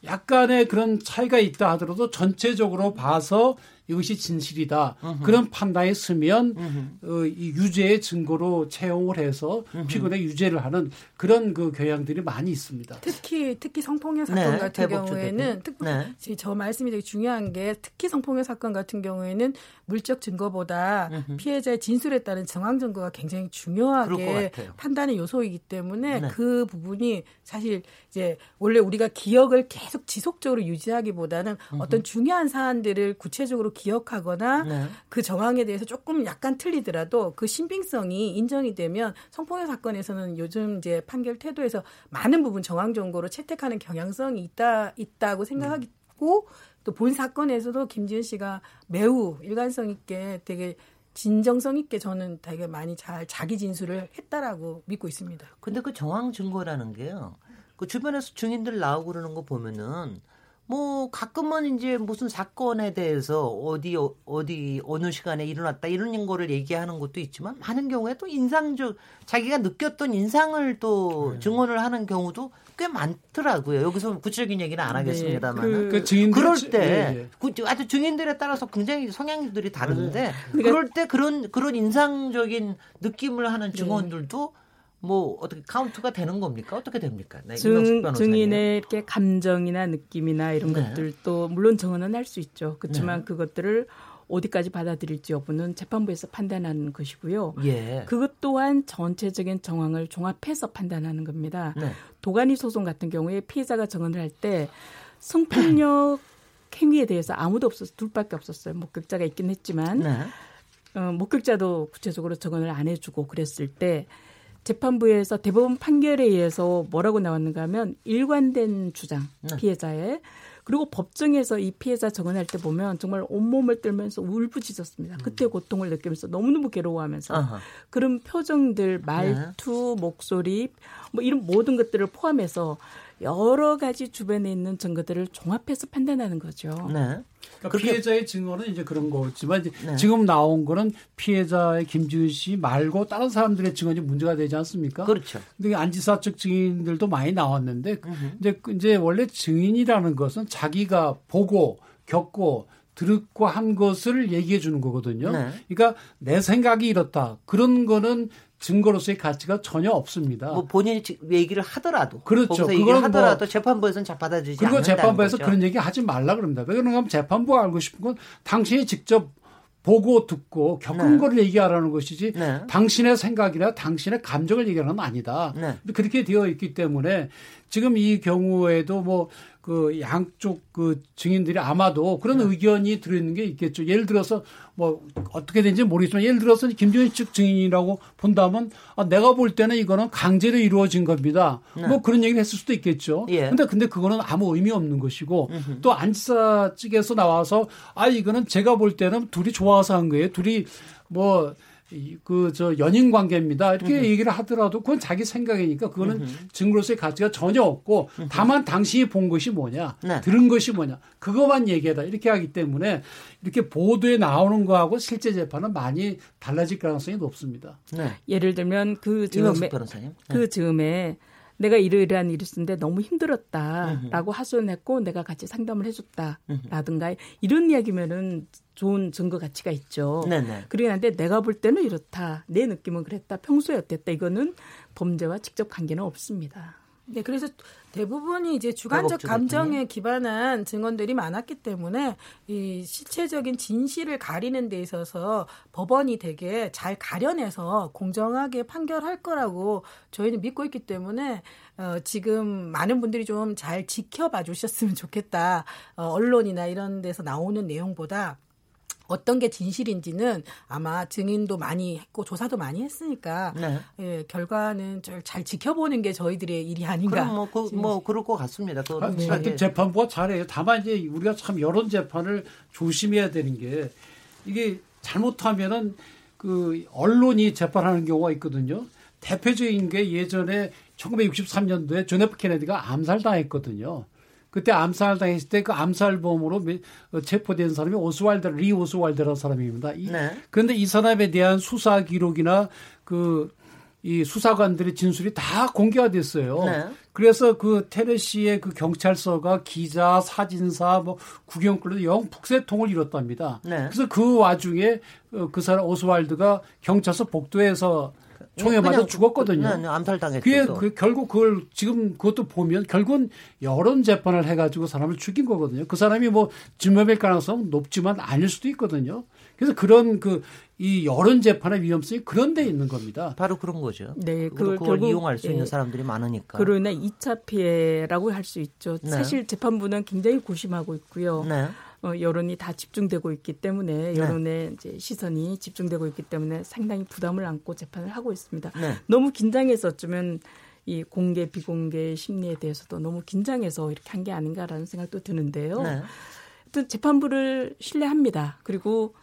약간의 그런 차이가 있다 하더라도 전체적으로 봐서 이것이 진실이다. 으흠. 그런 판단이 있으면 어, 이 유죄의 증거로 채용을 해서 으흠. 피고인의 유죄를 하는 그런 그 경향들이 많이 있습니다. 특히 특히 성폭력 사건 네, 같은 경우에는 특, 네. 저 말씀이 되게 중요한 게 특히 성폭력 사건 같은 경우에는 물적 증거보다 으흠. 피해자의 진술에 따른 정황 증거가 굉장히 중요하게 판단의 요소이기 때문에 네. 그 부분이 사실 이제 원래 우리가 기억을 계속 지속적으로 유지하기보다는 어떤 중요한 사안들을 구체적으로 기억하거나 네. 그 정황에 대해서 조금 약간 틀리더라도 그 신빙성이 인정이 되면 성폭력 사건에서는 요즘 이제 판결 태도에서 많은 부분 정황 정보로 채택하는 경향성이 있다 있다고 생각하고 또 본 사건에서도 김지은 씨가 매우 일관성 있게 되게 진정성 있게 저는 되게 많이 잘 자기 진술을 했다라고 믿고 있습니다. 근데 그 정황 증거라는 게요. 그 주변에서 증인들 나오고 그러는 거 보면은 뭐 가끔은 이제 무슨 사건에 대해서 어디 어디 어느 시간에 일어났다 이런 거를 얘기하는 것도 있지만 많은 경우에 또 인상적 자기가 느꼈던 인상을 또 네. 증언을 하는 경우도 꽤 많더라고요. 여기서 구체적인 얘기는 안 네. 하겠습니다만 네. 그, 그 그럴 때 네. 그, 아주 증인들에 따라서 굉장히 성향들이 다른데 네. 그럴 때 그런 그런 인상적인 느낌을 하는 네. 증언들도 뭐 어떻게 카운트가 되는 겁니까? 어떻게 됩니까? 네, 증, 증인의 이렇게 감정이나 느낌이나 이런 네. 것들도 물론 증언은 할 수 있죠. 그렇지만 네. 그것들을 어디까지 받아들일지 여부는 재판부에서 판단하는 것이고요. 예. 그것 또한 전체적인 정황을 종합해서 판단하는 겁니다. 네. 도가니 소송 같은 경우에 피해자가 증언을 할 때 성폭력 행위에 대해서 아무도 없었어 둘밖에 없었어요. 목격자가 있긴 했지만 네. 어, 목격자도 구체적으로 증언을 안 해주고 그랬을 때 재판부에서 대법원 판결에 의해서 뭐라고 나왔는가 하면 일관된 주장 네. 피해자의 그리고 법정에서 이 피해자 증언할 때 보면 정말 온몸을 떨면서 울부짖었습니다. 그때 음. 고통을 느끼면서 너무너무 괴로워하면서 아하. 그런 표정들, 말투, 네. 목소리 뭐 이런 모든 것들을 포함해서 여러 가지 주변에 있는 증거들을 종합해서 판단하는 거죠. 네. 그러니까 피해자의 증언은 이제 그런 거지만 이제 네. 지금 나온 거는 피해자의 김지은 씨 말고 다른 사람들의 증언이 문제가 되지 않습니까? 그렇죠. 근데 안지사 측 증인들도 많이 나왔는데 으흠. 이제 이제 원래 증인이라는 것은 자기가 보고 겪고 들었고 한 것을 얘기해 주는 거거든요. 네. 그러니까 내 생각이 이렇다. 그런 거는 증거로서의 가치가 전혀 없습니다. 뭐 본인이 얘기를 하더라도 그렇죠. 그걸 뭐 하더라도 뭐 재판부에서는 받아주지 그리고 재판부에서 거죠. 그런 얘기 하지 말라 그럽니다. 왜 그런가 하면 재판부가 알고 싶은 건 당신이 직접 보고 듣고 겪은 네. 거를 얘기하라는 것이지 네. 당신의 생각이나 당신의 감정을 얘기하는 건 아니다. 네. 그렇게 되어 있기 때문에 지금 이 경우에도 뭐 그 양쪽 그 증인들이 아마도 그런 네. 의견이 들어있는 게 있겠죠. 예를 들어서 뭐 어떻게 된지 모르겠지만 예를 들어서 김정일 측 증인이라고 본다면 아, 내가 볼 때는 이거는 강제로 이루어진 겁니다. 네. 뭐 그런 얘기를 했을 수도 있겠죠. 예. 근데 근데 그거는 아무 의미 없는 것이고 음흠. 또 안지사 측에서 나와서 아 이거는 제가 볼 때는 둘이 좋아서 한 거예요. 둘이 뭐 그 저 연인 관계입니다. 이렇게 으흠. 얘기를 하더라도 그건 자기 생각이니까 그거는 으흠. 증거로서의 가치가 전혀 없고 으흠. 다만 당신이 본 것이 뭐냐, 네. 들은 것이 뭐냐, 그것만 얘기하다 이렇게 하기 때문에 이렇게 보도에 나오는 거하고 실제 재판은 많이 달라질 가능성이 높습니다. 네. 예를 들면 그 즈음에 네. 그 즈음에 내가 이러이러한 일이 있었는데 너무 힘들었다라고 하소연했고 내가 같이 상담을 해줬다라든가 이런 이야기면은 좋은 증거 가치가 있죠. 네네. 그러긴 한데 내가 볼 때는 이렇다. 내 느낌은 그랬다. 평소에 어땠다. 이거는 범죄와 직접 관계는 없습니다. 네, 그래서 대부분이 이제 주관적 감정에 기반한 증언들이 많았기 때문에 이 실체적인 진실을 가리는 데 있어서 법원이 되게 잘 가려내서 공정하게 판결할 거라고 저희는 믿고 있기 때문에 어, 지금 많은 분들이 좀 잘 지켜봐 주셨으면 좋겠다. 어, 언론이나 이런 데서 나오는 내용보다 어떤 게 진실인지는 아마 증인도 많이 했고 조사도 많이 했으니까 네. 예, 결과는 잘 지켜보는 게 저희들의 일이 아닌가. 그럼 뭐, 그, 뭐 그럴 것 같습니다. 그, 아, 네. 하여튼 재판부가 잘해요. 다만 이제 우리가 참 여론 재판을 조심해야 되는 게 이게 잘못하면은 그 언론이 재판하는 경우가 있거든요. 대표적인 게 예전에 1963년도에 존 F 케네디가 암살당했거든요. 그때 암살 당했을 때 그 암살범으로 어, 체포된 사람이 오스왈드 리 오스왈드라는 사람입니다. 네. 그런데 이 사람에 대한 수사 기록이나 그 이 수사관들의 진술이 다 공개가 됐어요. 네. 그래서 그 테네시의 그 경찰서가 기자, 사진사, 뭐 구경꾼들 영 북새통을 이뤘답니다. 네. 그래서 그 와중에 어, 그 사람 오스왈드가 경찰서 복도에서 총에 맞아 죽었거든요. 네, 네, 암살당했죠. 그게 그, 결국 그걸 지금 그것도 보면 결국은 여론 재판을 해가지고 사람을 죽인 거거든요. 그 사람이 뭐 증명될 가능성 높지만 아닐 수도 있거든요. 그래서 그런 그 이 여론 재판의 위험성이 그런 데 있는 겁니다. 바로 그런 거죠. 네, 그걸, 그걸 이용할 수 있는 예, 사람들이 많으니까. 그러나 네, 2차 피해라고 할 수 있죠. 네. 사실 재판부는 굉장히 고심하고 있고요. 네. 어, 여론이 다 집중되고 있기 때문에 네. 여론의 네. 이제 시선이 집중되고 있기 때문에 상당히 부담을 안고 재판을 하고 있습니다. 네. 너무 긴장해서 어쩌면 이 공개 비공개 심리에 대해서도 너무 긴장해서 이렇게 한 게 아닌가라는 생각도 드는데요. 네. 또 재판부를 신뢰합니다. 그리고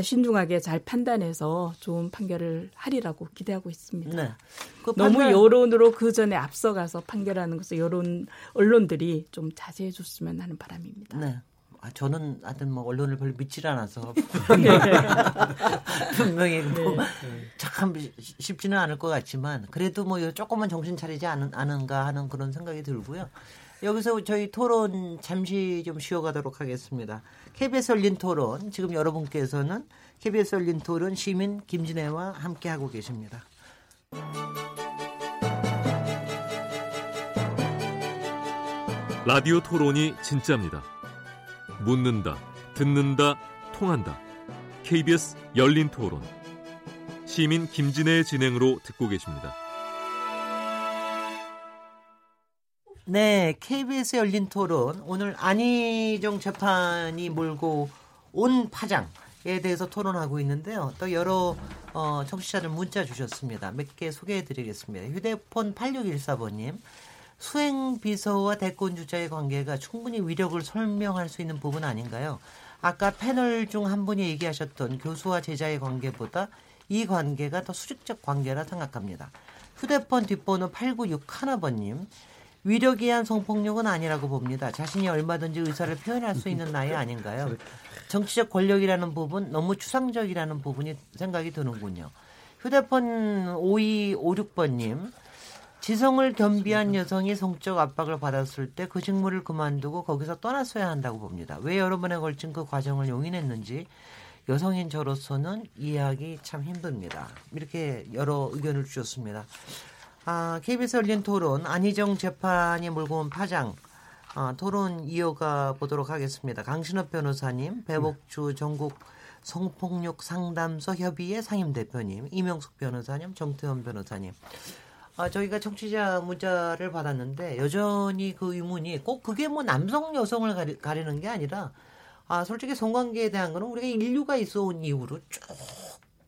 신중하게 잘 판단해서 좋은 판결을 하리라고 기대하고 있습니다. 네. 그 너무 판단... 여론으로 그 전에 앞서가서 판결하는 것을 여론 언론들이 좀 자제해 줬으면 하는 바람입니다. 네. 아, 저는 하여튼 뭐 언론을 별로 믿질 않아서 분명히 뭐 네. 참 쉽지는 않을 것 같지만 그래도 뭐 조금만 정신 차리지 않은, 않은가 하는 그런 생각이 들고요. 여기서 저희 토론 잠시 좀 쉬어가도록 하겠습니다. KBS 열린 토론 지금 여러분께서는 KBS 열린 토론 시민 김진애와 함께 하고 계십니다. 라디오 토론이 진짜입니다. 묻는다, 듣는다, 통한다. KBS 열린 토론. 시민 김진애의 진행으로 듣고 계십니다. 네, KBS 열린 토론. 오늘 안희정 재판이 몰고 온 파장에 대해서 토론하고 있는데요. 또 여러 어, 청취자들 문자 주셨습니다. 몇 개 소개해 드리겠습니다. 휴대폰 8614번님. 수행 비서와 대권 주자의 관계가 충분히 위력을 설명할 수 있는 부분 아닌가요? 아까 패널 중 한 분이 얘기하셨던 교수와 제자의 관계보다 이 관계가 더 수직적 관계라 생각합니다. 휴대폰 뒷번호 8961번님. 위력이 한 성폭력은 아니라고 봅니다. 자신이 얼마든지 의사를 표현할 수 있는 나이 아닌가요? 정치적 권력이라는 부분 너무 추상적이라는 부분이 생각이 드는군요. 휴대폰 5256번님. 지성을 겸비한 여성이 성적 압박을 받았을 때 그 직무를 그만두고 거기서 떠났어야 한다고 봅니다. 왜 여러 번에 걸친 그 과정을 용인했는지 여성인 저로서는 이해하기 참 힘듭니다. 이렇게 여러 의견을 주셨습니다. 아, KBS 열린 토론 안희정 재판이 몰고 온 파장 아, 토론 이어가 보도록 하겠습니다. 강신업 변호사님, 배복주 전국 성폭력 상담소 협의회 상임 대표님, 이명숙 변호사님, 정태현 변호사님. 아, 저희가 청취자 문자를 받았는데 여전히 그 의문이 꼭 그게 뭐 남성 여성을 가리, 가리는 게 아니라 아 솔직히 성관계에 대한 거는 우리가 인류가 있어 온 이후로 쭉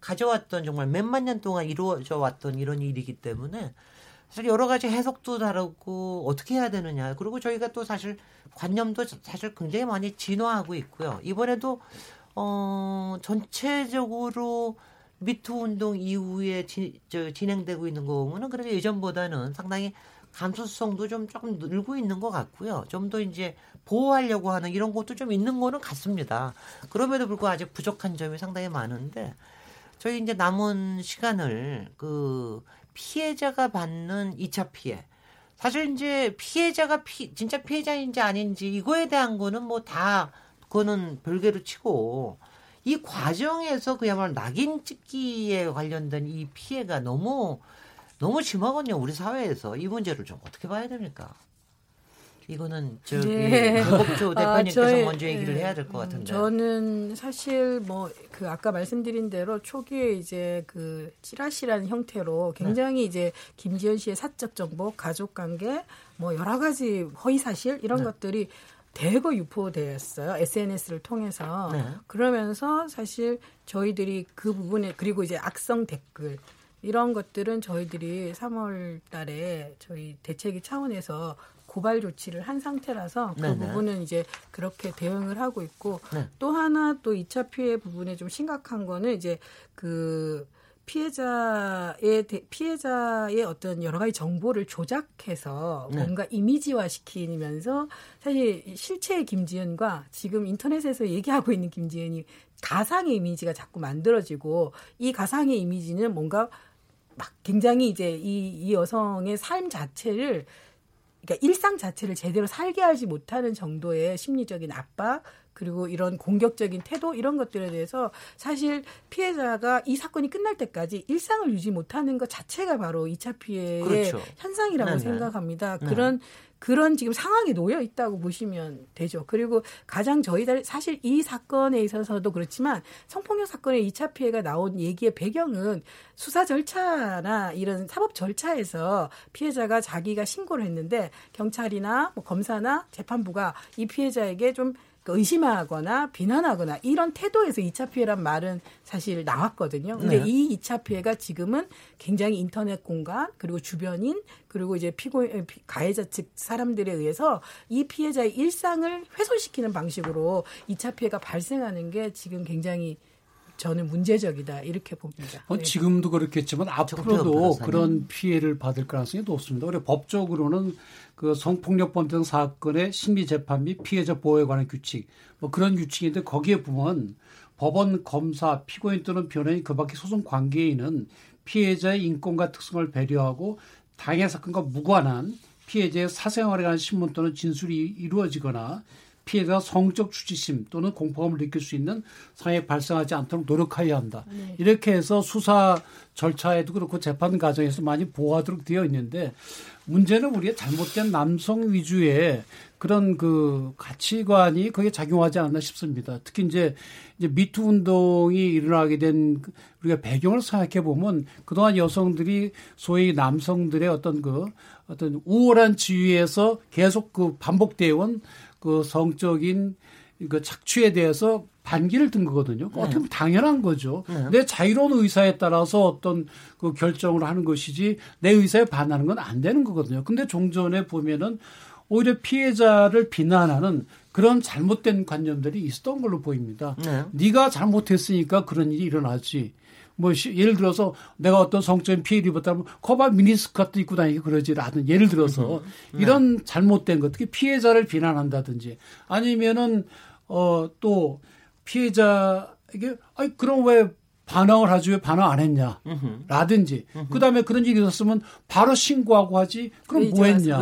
가져왔던 정말 몇만 년 동안 이루어져 왔던 이런 일이기 때문에 사실 여러 가지 해석도 다르고 어떻게 해야 되느냐. 그리고 저희가 또 사실 관념도 사실 굉장히 많이 진화하고 있고요. 이번에도 어 전체적으로 미투 운동 이후에 지, 저, 진행되고 있는 거 보면은 그래도 예전보다는 상당히 감수성도 좀 조금 늘고 있는 것 같고요. 좀 더 이제 보호하려고 하는 이런 것도 좀 있는 거는 같습니다. 그럼에도 불구하고 아직 부족한 점이 상당히 많은데 저희 이제 남은 시간을 그 피해자가 받는 2차 피해. 사실 이제 피해자가 피, 진짜 피해자인지 아닌지 이거에 대한 거는 뭐 다 그거는 별개로 치고 이 과정에서 그야말로 낙인 찍기에 관련된 이 피해가 너무 너무 심하군요. 우리 사회에서 이 문제를 좀 어떻게 봐야 됩니까? 이거는 저기 네. 법조 아, 대표님께서 아, 저희, 먼저 얘기를 네. 해야 될 것 같은데. 저는 사실 뭐 그 아까 말씀드린 대로 초기에 이제 그 찌라시라는 형태로 굉장히 네. 이제 김지현 씨의 사적 정보, 가족 관계, 뭐 여러 가지 허위 사실 이런 네. 것들이 대거 유포되었어요. SNS를 통해서. 네. 그러면서 사실 저희들이 그 부분에 그리고 이제 악성 댓글 이런 것들은 저희들이 3월 달에 저희 대책위 차원에서 고발 조치를 한 상태라서 그 네네. 부분은 이제 그렇게 대응을 하고 있고 네. 또 하나 또 2차 피해 부분에 좀 심각한 거는 이제 그 피해자의 피해자의 어떤 여러 가지 정보를 조작해서 네. 뭔가 이미지화 시키면서 사실 실체의 김지은과 지금 인터넷에서 얘기하고 있는 김지은이 가상의 이미지가 자꾸 만들어지고 이 가상의 이미지는 뭔가 막 굉장히 이제 이, 이 여성의 삶 자체를 그러니까 일상 자체를 제대로 살게 하지 못하는 정도의 심리적인 압박 그리고 이런 공격적인 태도 이런 것들에 대해서 사실 피해자가 이 사건이 끝날 때까지 일상을 유지 못하는 것 자체가 바로 2차 피해의 그렇죠. 현상이라고 네네. 생각합니다. 네. 그런 그런 지금 상황에 놓여 있다고 보시면 되죠. 그리고 가장 저희들 사실 이 사건에 있어서도 그렇지만 성폭력 사건의 2차 피해가 나온 얘기의 배경은 수사 절차나 이런 사법 절차에서 피해자가 자기가 신고를 했는데 경찰이나 뭐 검사나 재판부가 이 피해자에게 좀그 의심하거나 비난하거나 이런 태도에서 2차 피해란 말은 사실 나왔거든요. 근데 네. 이 2차 피해가 지금은 굉장히 인터넷 공간 그리고 주변인 그리고 이제 피고 가해자 측 사람들에 의해서 이 피해자의 일상을 훼손시키는 방식으로 2차 피해가 발생하는 게 지금 굉장히 저는 문제적이다 이렇게 봅니다. 어, 네. 지금도 그렇겠지만 앞으로도 그런 피해를 받을 가능성이 높습니다. 우리 법적으로는 그 성폭력범 등 사건의 심리 재판 및 피해자 보호에 관한 규칙 뭐 그런 규칙인데 거기에 보면 법원 검사 피고인 또는 변호인 그밖에 소송 관계인은 피해자의 인권과 특성을 배려하고 당해 사건과 무관한 피해자의 사생활에 관한 신문 또는 진술이 이루어지거나 피해자 성적 추지심 또는 공포감을 느낄 수 있는 상황이 발생하지 않도록 노력해야 한다. 네. 이렇게 해서 수사 절차에도 그렇고 재판 과정에서 많이 보호하도록 되어 있는데 문제는 우리의 잘못된 남성 위주의 그런 그 가치관이 거기에 작용하지 않나 싶습니다. 특히 이제 이제 미투 운동이 일어나게 된그 우리가 배경을 생각해 보면 그동안 여성들이 소위 남성들의 어떤 그 어떤 우월한 지위에서 계속 그 반복되어 온 그 성적인 그 착취에 대해서 반기를 든 거거든요. 네. 어떻게 보면 당연한 거죠. 네. 내 자유로운 의사에 따라서 어떤 그 결정을 하는 것이지 내 의사에 반하는 건 안 되는 거거든요. 근데 종전에 보면은 오히려 피해자를 비난하는 그런 잘못된 관념들이 있었던 걸로 보입니다. 네. 네가 잘못했으니까 그런 일이 일어나지. 뭐 예를 들어서 내가 어떤 성적인 피해를 입었다면 거봐 미니스커트 입고 다니기 그러지 라든 예를 들어서 네. 이런 잘못된 것 특히 피해자를 비난한다든지 아니면은 어 또 피해자에게 아니 그럼 왜 반항을 하지? 왜 반항 안 했냐? 라든지 그다음에 그런 일이 있었으면 바로 신고하고 하지. 그럼 뭐 했냐?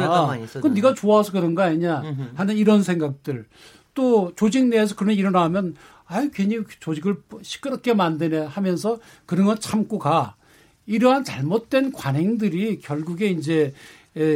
그건 네가 좋아서 그런 거 아니냐? 하는 이런 생각들. 또 조직 내에서 그런 일이 일어나면 아유 괜히 조직을 시끄럽게 만드네 하면서 그런 건 참고 가. 이러한 잘못된 관행들이 결국에 이제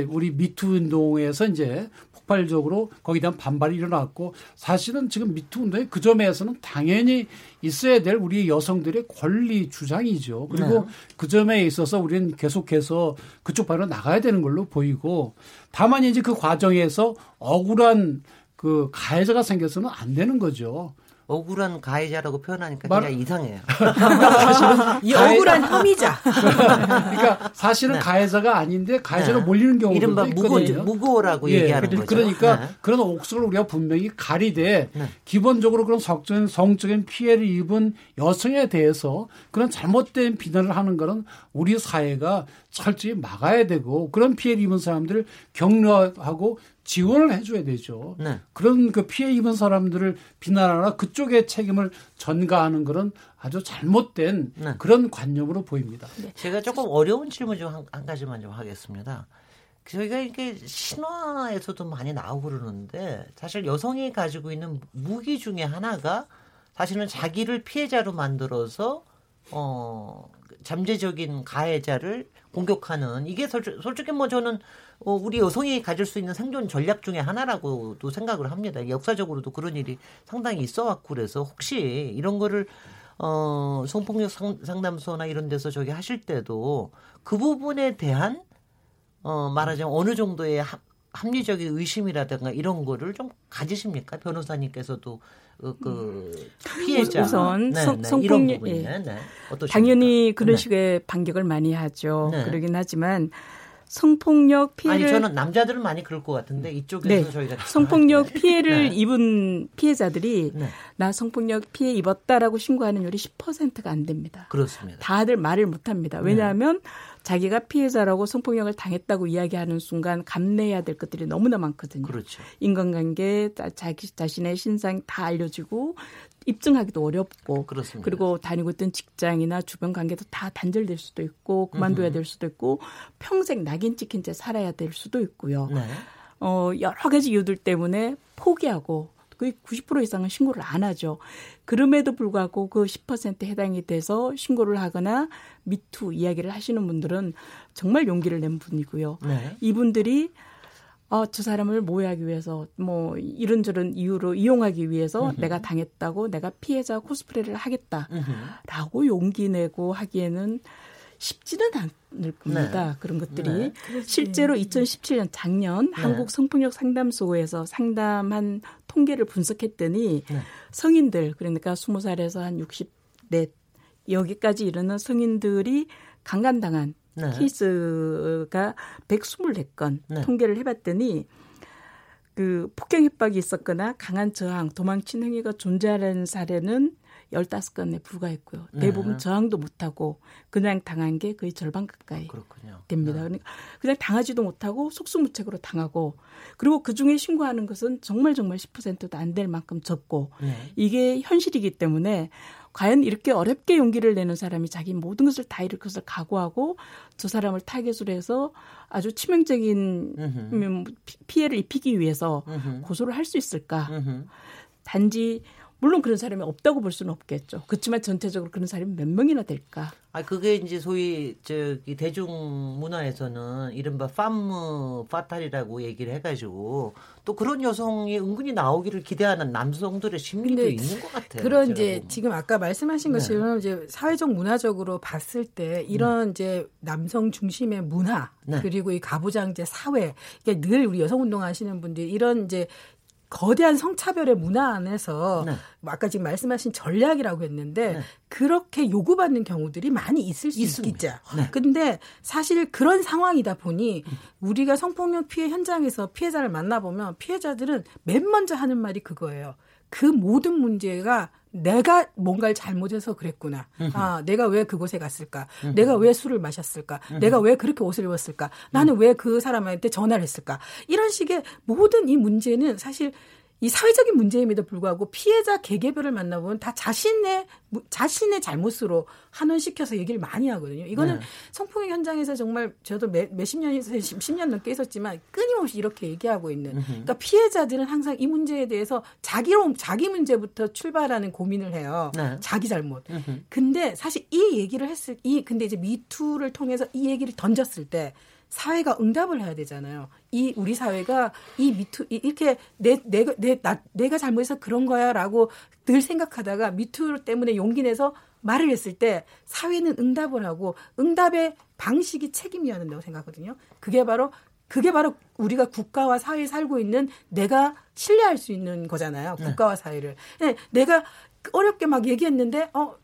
우리 미투 운동에서 이제 폭발적으로 거기에 대한 반발이 일어났고 사실은 지금 미투 운동의 그 점에서는 당연히 있어야 될 우리 여성들의 권리 주장이죠. 그리고 네. 그 점에 있어서 우리는 계속해서 그쪽 방으로 나가야 되는 걸로 보이고 다만 이제 그 과정에서 억울한 그 가해자가 생겨서는 안 되는 거죠. 억울한 가해자라고 표현하니까 말... 그냥 이상해요. 사실은 이. 억울한 혐의자. 그러니까 사실은 네. 가해자가 아닌데 가해자로 네. 몰리는 경우도 이른바 있거든요. 무고 라고 예, 얘기하는 거죠. 그러니까 네. 그런 옥석을 우리가 분명히 가리되 네. 기본적으로 그런 성적인, 성적인 피해를 입은 여성에 대해서 그런 잘못된 비난을 하는 것은 우리 사회가 철저히 막아야 되고 그런 피해를 입은 사람들을 격려하고 지원을 해줘야 되죠. 네. 그런 그 피해 입은 사람들을 비난하나 그쪽에 책임을 전가하는 그런 아주 잘못된 네. 그런 관념으로 보입니다. 네. 제가 조금 어려운 질문 좀한 가지만 좀 하겠습니다. 저희가 이게 신화에서도 많이 나오고 그러는데 사실 여성이 가지고 있는 무기 중에 하나가 사실은 자기를 피해자로 만들어서 어 잠재적인 가해자를 공격하는 이게 솔직히 뭐 저는 어, 우리 여성이 가질 수 있는 생존 전략 중에 하나라고도 생각을 합니다. 역사적으로도 그런 일이 상당히 있어왔고 그래서 혹시 이런 거를 어, 성폭력 상담소나 이런 데서 저기 하실 때도 그 부분에 대한 어, 말하자면 어느 정도의 하, 합리적인 의심이라든가 이런 거를 좀 가지십니까? 변호사님께서도 그, 그 피해자 우선 네, 성, 네, 성폭력 예. 네. 당연히 그런 네. 식의 반격을 많이 하죠. 네. 그러긴 하지만 성폭력 피해를 아니 저는 남자들은 많이 그럴 것 같은데 이쪽에서 네. 저희가 성폭력 피해를 네. 입은 피해자들이 네. 나 성폭력 피해 입었다라고 신고하는 율이 10%가 안 됩니다. 그렇습니다. 다들 말을 못 합니다. 왜냐하면 자기가 피해자라고 성폭력을 당했다고 이야기하는 순간 감내해야 될 것들이 너무나 많거든요. 그렇죠. 인간관계, 자기 자신의 신상 다 알려지고 입증하기도 어렵고 그렇습니다. 그리고 다니고 있던 직장이나 주변 관계도 다 단절될 수도 있고 그만둬야 될 수도 있고 평생 낙인 찍힌 채 살아야 될 수도 있고요. 네. 어, 여러 가지 이유들 때문에 포기하고 거의 90% 이상은 신고를 안 하죠. 그럼에도 불구하고 그 10%에 해당이 돼서 신고를 하거나 미투 이야기를 하시는 분들은 정말 용기를 낸 분이고요. 네. 이분들이 어, 저 사람을 모해하기 위해서 뭐 이런저런 이유로 이용하기 위해서 으흠. 내가 당했다고 내가 피해자 코스프레를 하겠다라고 으흠. 용기 내고 하기에는 쉽지는 않을 겁니다. 네. 그런 것들이 네. 실제로 2017년 작년 네. 한국 성폭력 상담소에서 상담한 통계를 분석했더니 네. 성인들 그러니까 20살에서 한 60대 여기까지 이르는 성인들이 강간당한 네. 케이스가 124건 네. 통계를 해봤더니 그 폭행 협박이 있었거나 강한 저항, 도망친 행위가 존재하는 사례는 15건에 불과했고요. 네. 대부분 네. 저항도 못하고 그냥 당한 게 거의 절반 가까이 그렇군요. 됩니다. 네. 그러니까 그냥 당하지도 못하고 속수무책으로 당하고 그리고 그중에 신고하는 것은 정말 정말 10%도 안 될 만큼 적고 네. 이게 현실이기 때문에 과연 이렇게 어렵게 용기를 내는 사람이 자기 모든 것을 다 잃을 것을 각오하고 저 사람을 타겟으로 해서 아주 치명적인 음흠. 피해를 입히기 위해서 음흠. 고소를 할 수 있을까? 음흠. 단지 물론 그런 사람이 없다고 볼 수는 없겠죠. 그렇지만 전체적으로 그런 사람이 몇 명이나 될까? 아 그게 이제 소위 저기 대중 문화에서는 이른바 팜무 파탈이라고 얘기를 해가지고 또 그런 여성이 은근히 나오기를 기대하는 남성들의 심리도 있는 것 같아요. 그런 이제 지금 아까 말씀하신 네. 것처럼 이제 사회적 문화적으로 봤을 때 이런 네. 이제 남성 중심의 문화 네. 그리고 이 가부장제 사회 이게 늘 우리 여성 운동하시는 분들이 이런 이제 거대한 성차별의 문화 안에서 네. 뭐 아까 지금 말씀하신 전략이라고 했는데 네. 그렇게 요구받는 경우들이 많이 있을 수 있습니다. 있겠죠. 네. 근데 사실 그런 상황이다 보니 우리가 성폭력 피해 현장에서 피해자를 만나보면 피해자들은 맨 먼저 하는 말이 그거예요. 그 모든 문제가 내가 뭔가를 잘못해서 그랬구나. 아, 내가 왜 그곳에 갔을까? 내가 왜 술을 마셨을까? 내가 왜 그렇게 옷을 입었을까? 나는 왜 그 사람한테 전화를 했을까? 이런 식의 모든 이 문제는 사실 이 사회적인 문제임에도 불구하고 피해자 개개별을 만나보면 다 자신의 자신의 잘못으로 환원시켜서 얘기를 많이 하거든요. 이거는 네. 성폭력 현장에서 정말 저도 몇, 몇십 년에서 10년 넘게 있었지만 끊임없이 이렇게 얘기하고 있는. 그러니까 피해자들은 항상 이 문제에 대해서 자기로 자기 문제부터 출발하는 고민을 해요. 네. 자기 잘못. 근데 사실 이 얘기를 했을 이 근데 이제 미투를 통해서 이 얘기를 던졌을 때 사회가 응답을 해야 되잖아요. 이 우리 사회가 이 미투 이렇게 내 내가 내 나, 내가 잘못해서 그런 거야라고 늘 생각하다가 미투 때문에 용기 내서 말을 했을 때 사회는 응답을 하고 응답의 방식이 책임이어야 된다고 생각하거든요. 그게 바로 그게 바로 우리가 국가와 사회에 살고 있는 내가 신뢰할 수 있는 거잖아요. 네. 국가와 사회를. 네, 내가 어렵게 막 얘기했는데 어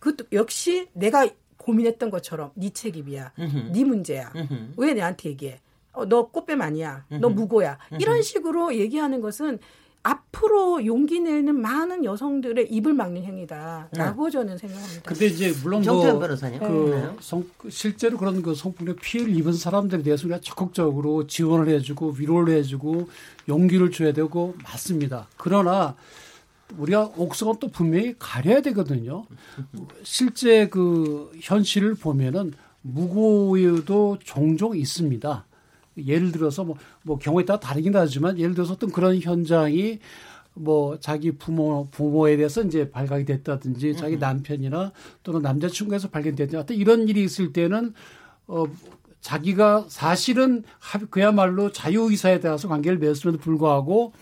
그것도 역시 내가 고민했던 것처럼 네 책임이야. 으흠. 네 문제야. 으흠. 왜 내한테 얘기해? 어, 너 꽃뱀 아니야. 으흠. 너 무고야. 이런 식으로 얘기하는 것은 앞으로 용기 내는 많은 여성들의 입을 막는 행위다라고 네. 저는 생각합니다. 근데 이제 물론 뭐 변호사님. 그 네. 성, 실제로 그런 그 성폭력 피해를 입은 사람들에 대해서 우리가 적극적으로 지원을 해주고 위로를 해주고 용기를 줘야 되고 맞습니다. 그러나 우리가 옥석은 또 분명히 가려야 되거든요. 실제 그 현실을 보면은 무고유도 종종 있습니다. 예를 들어서 뭐, 뭐 경우에 따라 다르긴 하지만 예를 들어서 어떤 그런 현장이 뭐 자기 부모 부모에 대해서 이제 발각이 됐다든지 자기 남편이나 또는 남자친구에서 발견됐다 어떤 이런 일이 있을 때는 어 자기가 사실은 그야말로 자유의사에 따라서 관계를 맺었음에도 불구하고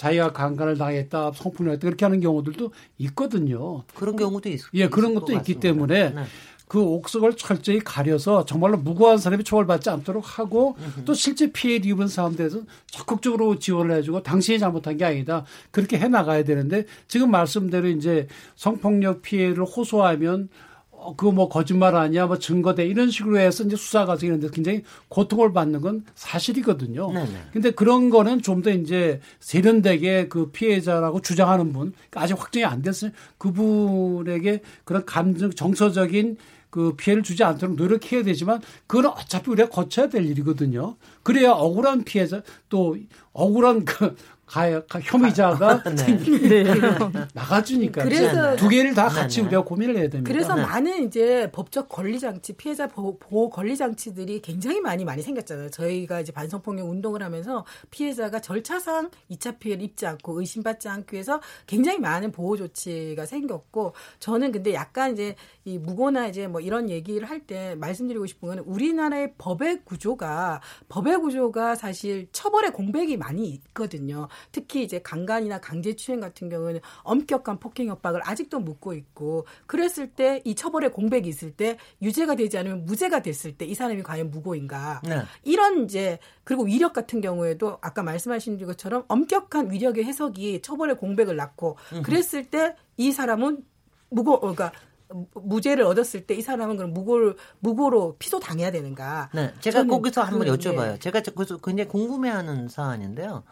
자기가 강간을 당했다, 성폭력했다 그렇게 하는 경우들도 있거든요. 그런 경우도 있, 예, 그런 것도 있기 때문에 네. 그 옥석을 철저히 가려서 정말로 무고한 사람이 처벌받지 않도록 하고 또 실제 피해를 입은 사람들에서 적극적으로 지원을 해주고 당신이 잘못한 게 아니다. 그렇게 해 나가야 되는데 지금 말씀대로 이제 성폭력 피해를 호소하면 어, 그거 뭐 거짓말 아니야, 뭐 증거대 이런 식으로 해서 이제 수사 과정이는데 굉장히 고통을 받는 건 사실이거든요. 네네. 근데 그런 거는 좀 더 이제 세련되게 그 피해자라고 주장하는 분, 그러니까 아직 확정이 안 됐어요. 그분에게 그런 감정, 정서적인 그 피해를 주지 않도록 노력해야 되지만 그건 어차피 우리가 거쳐야 될 일이거든요. 그래야 억울한 피해자 또 억울한 그 가, 가 혐의자가 네. 네. 나가주니까 그래서 두 개를 다 같이 네. 우리가 고민을 해야 됩니다. 그래서 네. 많은 이제 법적 권리 장치, 피해자 보호, 보호 권리 장치들이 굉장히 많이 많이 생겼잖아요. 저희가 이제 반성폭력 운동을 하면서 피해자가 절차상 2차 피해를 입지 않고 의심받지 않기 위해서 굉장히 많은 보호 조치가 생겼고 저는 근데 약간 이제 이 무고나 이제 뭐 이런 얘기를 할 때 말씀드리고 싶은 거는 우리나라의 법의 구조가 법의 구조가 사실 처벌의 공백이 많이 있거든요. 특히 이제 강간이나 강제추행 같은 경우는 엄격한 폭행 협박을 아직도 묻고 있고 그랬을 때 이 처벌의 공백이 있을 때 유죄가 되지 않으면 무죄가 됐을 때 이 사람이 과연 무고인가 네. 이런 이제 그리고 위력 같은 경우에도 아까 말씀하신 것처럼 엄격한 위력의 해석이 처벌의 공백을 낳고 그랬을 때 이 사람은 무고 어, 그러니까 무죄를 얻었을 때 이 사람은 그럼 무고를 무고로 피소 당해야 되는가? 네, 제가 거기서 한번 여쭤봐요. 네. 제가 그래서 굉장히 궁금해하는 사안인데요.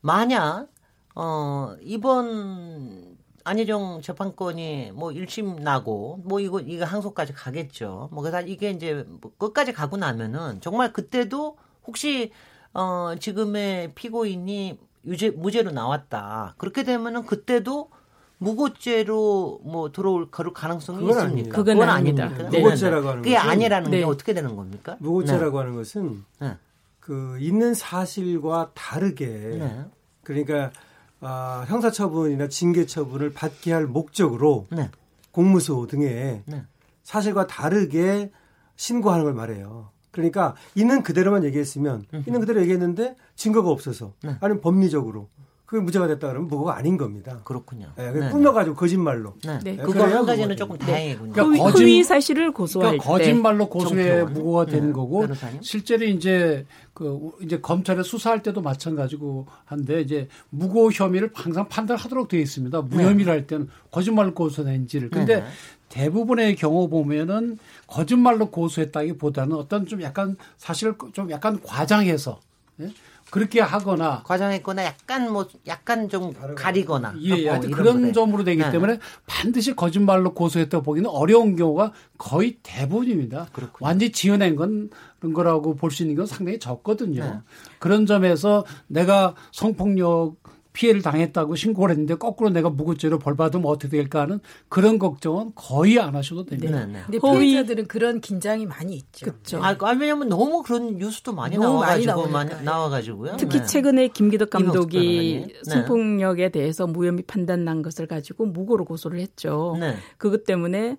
만약 어 이번 안희정 재판권이 뭐 1심 나고 뭐 이거 이거 항소까지 가겠죠. 뭐 그래서 이게 이제 뭐 끝까지 가고 나면은 정말 그때도 혹시 어 지금의 피고인이 유죄 무죄로 나왔다. 그렇게 되면은 그때도 무고죄로 뭐 들어올 가능성이 그건 있습니까? 그건, 그건? 네. 무고죄라고 하는 그게 아니라는 네. 게 어떻게 되는 겁니까? 무고죄라고 네. 하는 것은 네. 그 있는 사실과 다르게 네. 그러니까 아, 형사처분이나 징계처분을 받게 할 목적으로 네. 공무소 등에 네. 사실과 다르게 신고하는 걸 말해요. 그러니까 있는 그대로만 얘기했으면. 있는 그대로 얘기했는데 증거가 없어서 네. 아니면 법리적으로 그게 무죄가 됐다 그러면 무고가 아닌 겁니다. 그렇군요. 네, 네. 꾸며가지고 거짓말로. 네. 네. 그거 한 가지는 조금 다행이군요. 그러니까 거짓, 허위 사실을 고소할 그러니까 거짓말로 고소해 무고가 되는 네. 거고 변호사님? 실제로 이제 그 이제 검찰에 수사할 때도 마찬가지고 한데 이제 무고 혐의를 항상 판단하도록 되어 있습니다. 무혐의를 할 때는 거짓말로 고소했는지를. 근데 네. 대부분의 경우 보면은 거짓말로 고소했다기보다는 어떤 좀 약간 사실 좀 약간 과장해서 예? 그렇게 하거나 과장했거나 약간 뭐 약간 좀 가리거나 예, 어, 그런 거네. 점으로 되기 네. 때문에 반드시 거짓말로 고소했다고 보기는 어려운 경우가 거의 대부분입니다. 그렇군요. 완전히 지어낸 건 그런 거라고 볼 수 있는 건 상당히 적거든요. 네. 그런 점에서 내가 성폭력 피해를 당했다고 신고를 했는데 거꾸로 내가 무고죄로 벌받으면 어떻게 될까 하는 그런 걱정은 거의 안 하셔도 됩니다. 네, 네. 근데 피해자들은 그런 긴장이 많이 있죠. 그렇죠. 아, 왜냐면 너무 그런 뉴스도 많이 나와가지고 많이 나와가지고요. 특히 네. 최근에 김기덕 감독이 네. 성폭력에 대해서 무혐의 판단 난 것을 가지고 무고로 고소를 했죠. 네. 그것 때문에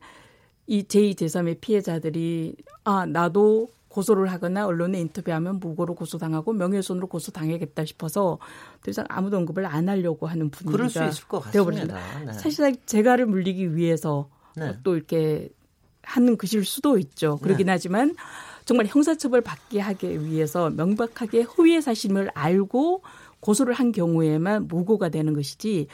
이 제2, 제3의 피해자들이 아 나도 고소를 하거나 언론에 인터뷰하면 무고로 고소당하고 명예훼손으로 고소당하겠다 싶어서 더 이상 아무도 언급을 안 하려고 하는 분위기가 되어버립니다. 네. 사실상 재가를 물리기 위해서 네. 또 이렇게 하는 것일 수도 있죠. 그러긴 네. 하지만 정말 형사처벌 받게 하기 위해서 명백하게 허위의 사실을 알고 고소를 한 경우에만 무고가 되는 것이지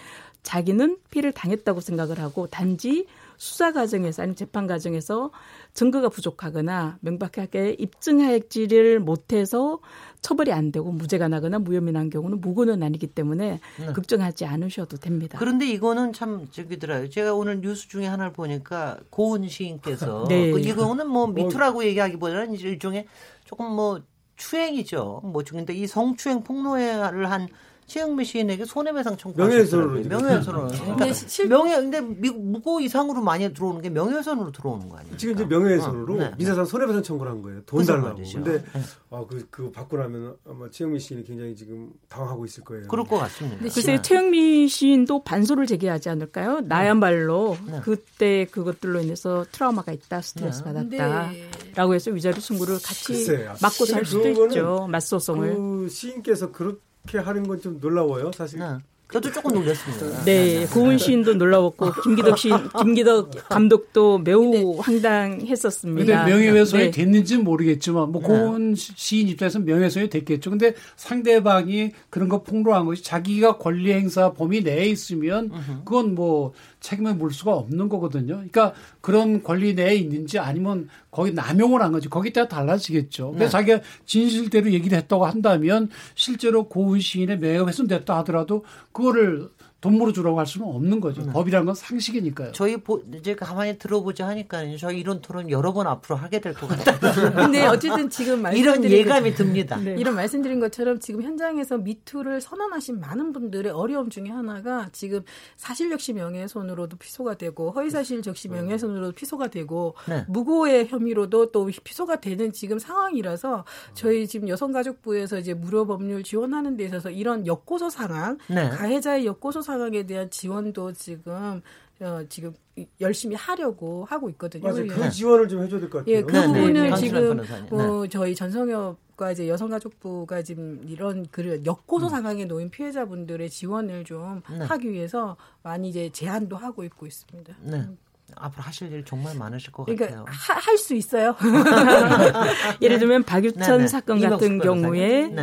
자기는 피해를 당했다고 생각을 하고 단지 수사 과정에서 아니면 재판 과정에서 증거가 부족하거나 명백하게 입증하지를 못해서 처벌이 안 되고 무죄가 나거나 무혐의 난 경우는 무고는 아니기 때문에 네. 걱정하지 않으셔도 됩니다. 그런데 이거는 참 저기더라요. 제가 오늘 뉴스 중에 하나를 보니까 고은 시인께서 네. 그 이거는 뭐 미투라고 얘기하기보다는 일종의 조금 뭐 추행이죠. 뭐 근데 이 성추행 폭로를 한 최영미 시인에게 손해배상 청구 명예훼손으로 명예훼손으로 그러니까 실... 명예 근데 미국 무고 이상으로 많이 들어오는 게 명예훼손으로 들어오는 거 아니에요? 지금 이제 명예훼손으로 어, 네. 미사상 손해배상 청구를 한 거예요. 돈 달라고. 말이죠. 근데 네. 아, 그, 그 받고 나면 아마 최영미 시인이 굉장히 지금 당하고 있을 거예요. 그럴 것 같습니다. 글쎄 네. 최영미 시인도 반소를 제기하지 않을까요? 나야말로 네. 그때 그것들로 인해서 트라우마가 있다, 스트레스 네. 받았다라고 해서 위자료 청구를 같이 글쎄, 맞고 살 수도 있죠. 맞소송을. 그 시인께서 그렇게 그렇게 하는 건 좀 놀라워요, 사실. 네. 저도 조금 놀랐습니다. 네, 고은 시인도 놀라웠고 김기덕 시 김기덕 감독도 매우 황당했었습니다. 근데 명예훼손이 네. 됐는지는 모르겠지만 뭐 네. 고은 시인 입장에서 명예훼손이 됐겠죠. 근데 상대방이 그런 거 폭로한 것이 자기가 권리 행사 범위 내에 있으면 그건 뭐 책임을 물 수가 없는 거거든요. 그러니까 그런 권리 내에 있는지 아니면 거기 남용을 한 거지. 거기 따라 달라지겠죠. 그래서 네. 자기가 진실대로 얘기를 했다고 한다면 실제로 고은 시인의 명예가 훼손됐다 하더라도 그거를 돈 물어주라고 할 수는 없는 거죠. 네. 법이라는 건 상식이니까요. 저희 보, 이제 가만히 들어보자 하니까 저희 이런 토론 여러 번 앞으로 하게 될 것 같아요. 근데 어쨌든 지금 이런 예감이 것, 듭니다. 네. 이런 말씀드린 것처럼 지금 현장에서 미투를 선언하신 많은 분들의 어려움 중에 하나가 지금 사실 역시 명예훼손으로도 피소가 되고 허위사실 적시 명예훼손으로도 피소가 되고 네. 무고의 혐의로도 또 피소가 되는 지금 상황이라서 저희 지금 여성가족부에서 이제 무료 법률 지원하는 데 있어서 이런 역고소 상황, 네. 가해자의 역고소 상황에 대한 지원도 지금 어, 지금 열심히 하려고 하고 있거든요. 맞아요. 그 지원을 좀 해줘야 될 것 같아요. 예, 그 네, 부분을 네, 지금 어, 네. 저희 전성엽과 이제 여성가족부가 지금 이런 그 역고소 음. 상황에 놓인 피해자분들의 지원을 좀 네. 하기 위해서 많이 이제 제안도 하고 있고 있습니다. 네. 음. 앞으로 하실 일 정말 많으실 것 그러니까 같아요. 할 수 있어요. 예를 들면 박유천 사건 같은 경우에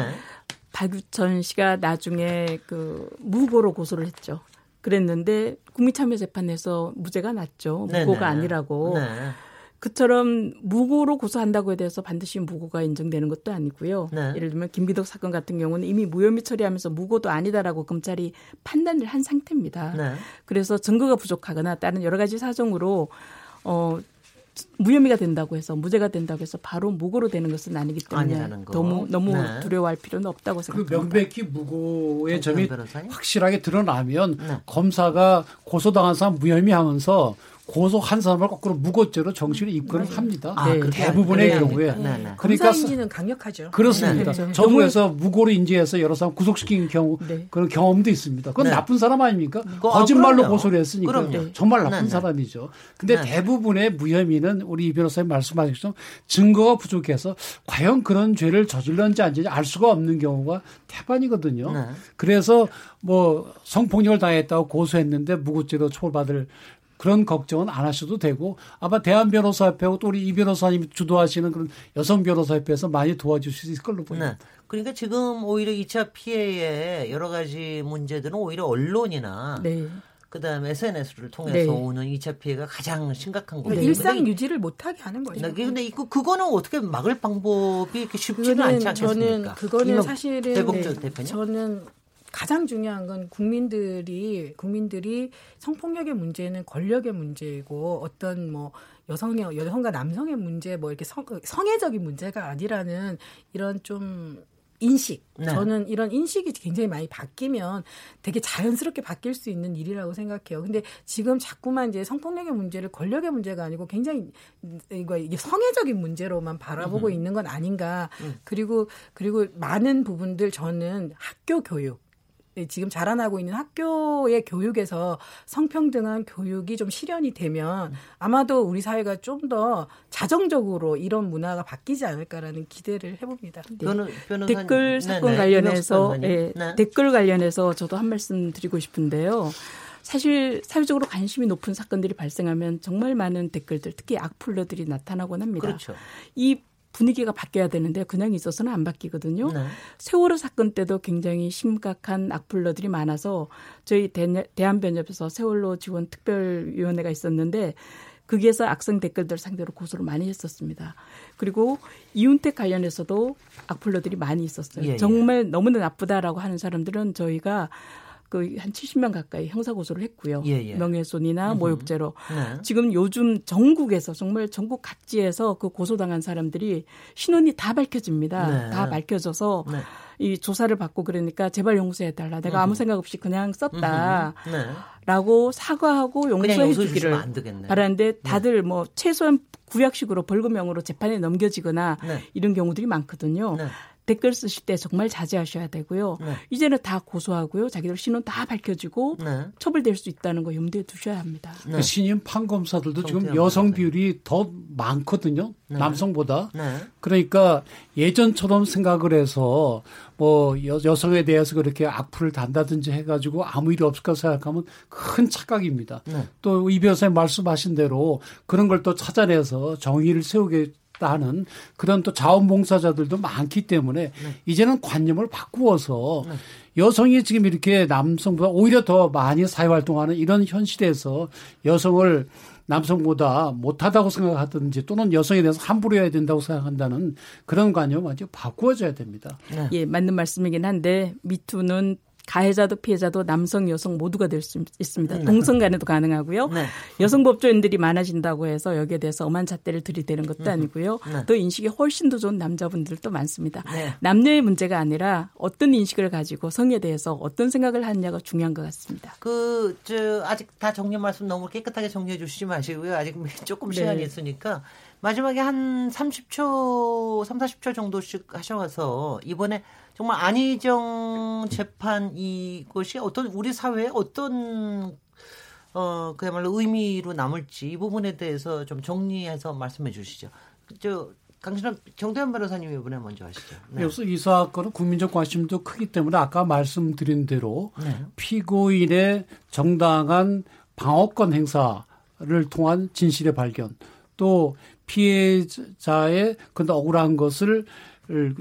박유천 씨가 나중에 그 무고로 고소를 했죠. 그랬는데 국민참여재판에서 무죄가 났죠. 무고가 네네. 아니라고. 네. 그처럼 무고로 고소한다고에 대해서 반드시 무고가 인정되는 것도 아니고요. 네. 예를 들면 김기덕 사건 같은 경우는 이미 무혐의 처리하면서 무고도 아니다라고 검찰이 판단을 한 상태입니다. 네. 그래서 증거가 부족하거나 다른 여러 가지 사정으로 어 무혐의가 된다고 해서 무죄가 된다고 해서 바로 무고로 되는 것은 아니기 때문에 너무 너무 네. 두려워할 필요는 없다고 그 생각합니다. 그 명백히 무고의 점이 확실하게 드러나면 네. 검사가 고소당한 사람 무혐의하면서 고소한 사람을 거꾸로 무고죄로 정신을 입건을 네. 합니다. 아, 네. 대부분의 네. 경우에. 네. 네. 그러니까 인지는 강력하죠. 그렇습니다. 네. 정부에서 무고로 인지해서 여러 사람 구속시킨 경우 그런 경험도 있습니다. 그건 나쁜 사람 아닙니까? 거짓말로 고소를 했으니까 그럼요. 정말 나쁜 사람이죠. 근데 대부분의 무혐의는 우리 이 변호사님 말씀하신 것처럼 증거가 부족해서 과연 그런 죄를 저질렀는지 아닌지 알 수가 없는 경우가 태반이거든요. 그래서 뭐 성폭력을 당했다고 고소했는데 무고죄로 처벌받을 그런 걱정은 안 하셔도 되고 아마 대한 변호사협회하고 또 우리 이 변호사님 주도하시는 그런 여성 변호사협회에서 많이 도와주실 수 있을 걸로 보입니다. 네. 그러니까 지금 오히려 2차 피해의 여러 가지 문제들은 오히려 언론이나 네. 그다음에 SNS를 통해서 네. 오는 2차 피해가 가장 심각한 거예요. 일상 유지를 못하게 하는 거죠. 네, 근데 이거 그거는 어떻게 막을 방법이 이렇게 쉽지는 않지 않습니까? 저는 그거는 사실은 네, 대표님? 저는 가장 중요한 건 국민들이 국민들이 성폭력의 문제는 권력의 문제이고 어떤 뭐 여성의 여성과 남성의 문제 뭐 이렇게 성, 성애적인 문제가 아니라는 이런 좀 인식. 네. 저는 이런 인식이 굉장히 많이 바뀌면 되게 자연스럽게 바뀔 수 있는 일이라고 생각해요. 근데 지금 자꾸만 이제 성폭력의 문제를 권력의 문제가 아니고 굉장히 이거 이게 성애적인 문제로만 바라보고 음. 있는 건 아닌가. 음. 그리고 그리고 많은 부분들 저는 학교 교육 네, 지금 자라나고 있는 학교의 교육에서 성평등한 교육이 좀 실현이 되면 아마도 우리 사회가 좀 더 자정적으로 이런 문화가 바뀌지 않을까라는 기대를 해봅니다. 네. 변호, 댓글 사건 네네. 관련해서 네. 네. 댓글 관련해서 저도 한 말씀 드리고 싶은데요. 사실 사회적으로 관심이 높은 사건들이 발생하면 정말 많은 댓글들, 특히 악플러들이 나타나곤 합니다. 그렇죠. 이 분위기가 바뀌어야 되는데 그냥 있어서는 안 바뀌거든요. 네. 세월호 사건 때도 굉장히 심각한 악플러들이 많아서 저희 대, 한변협에서 세월호 지원 특별위원회가 있었는데 거기에서 악성 댓글들 상대로 고소를 많이 했었습니다. 그리고 이윤택 관련해서도 악플러들이 많이 있었어요. 예, 예. 정말 너무나 나쁘다라고 하는 사람들은 저희가 그 한 70명 가까이 형사 고소를 했고요. 예, 예. 명예훼손이나 모욕죄로. 네. 지금 요즘 전국에서 정말 전국 각지에서 그 고소당한 사람들이 신원이 다 밝혀집니다. 네. 다 밝혀져서 네. 이 조사를 받고 그러니까 제발 용서해 달라. 내가 아무 생각 없이 그냥 썼다. 네. 라고 사과하고 용서해 주기를 바라는데 네. 다들 뭐 최소한 구약식으로 벌금형으로 재판에 넘겨지거나 네. 이런 경우들이 많거든요. 네. 댓글 쓰실 때 정말 자제하셔야 되고요. 네. 이제는 다 고소하고요. 자기들 신원 다 밝혀지고 네. 처벌될 수 있다는 거 염두에 두셔야 합니다. 네. 그 신임 판검사들도 지금 여성 비율이 더 많거든요. 네. 남성보다. 네. 그러니까 예전처럼 생각을 해서 뭐 여, 여성에 대해서 그렇게 악플을 단다든지 해가지고 아무 일이 없을까 생각하면 큰 착각입니다. 네. 또이 변호사님 말씀하신 대로 그런 걸 또 찾아내서 정의를 세우게 하는 그런 또 자원봉사자들도 많기 때문에 네. 이제는 관념을 바꾸어서 네. 여성이 지금 이렇게 남성보다 오히려 더 많이 사회활동하는 이런 현실에서 여성을 남성보다 못하다고 생각하든지 또는 여성에 대해서 함부로 해야 된다고 생각한다는 그런 관념을 완전히 바꾸어져야 됩니다. 네. 예, 맞는 말씀이긴 한데 미투는 가해자도 피해자도 남성, 여성 모두가 될 수 있습니다. 네. 동성 간에도 가능하고요. 네. 여성 법조인들이 많아진다고 해서 여기에 대해서 엄한 잣대를 들이대는 것도 음. 아니고요. 네. 또 인식이 훨씬 더 좋은 남자분들도 많습니다. 네. 남녀의 문제가 아니라 어떤 인식을 가지고 성에 대해서 어떤 생각을 하느냐가 중요한 것 같습니다. 그, 저, 아직 다 정리 말씀 너무 깨끗하게 정리해 주시지 마시고요. 아직 조금 시간이 네. 있으니까 마지막에 한 30초, 3, 40초 정도씩 하셔서 이번에 정말 안희정 재판 이것이 어떤 우리 사회에 어떤 어 그야말로 의미로 남을지 이 부분에 대해서 좀 정리해서 말씀해 주시죠. 저 강신업 정대현 변호사님이 이번에 먼저 하시죠. 네. 그래서 이 사건은 국민적 관심도 크기 때문에 아까 말씀드린 대로 네. 피고인의 정당한 방어권 행사를 통한 진실의 발견 또 피해자의 그 억울한 것을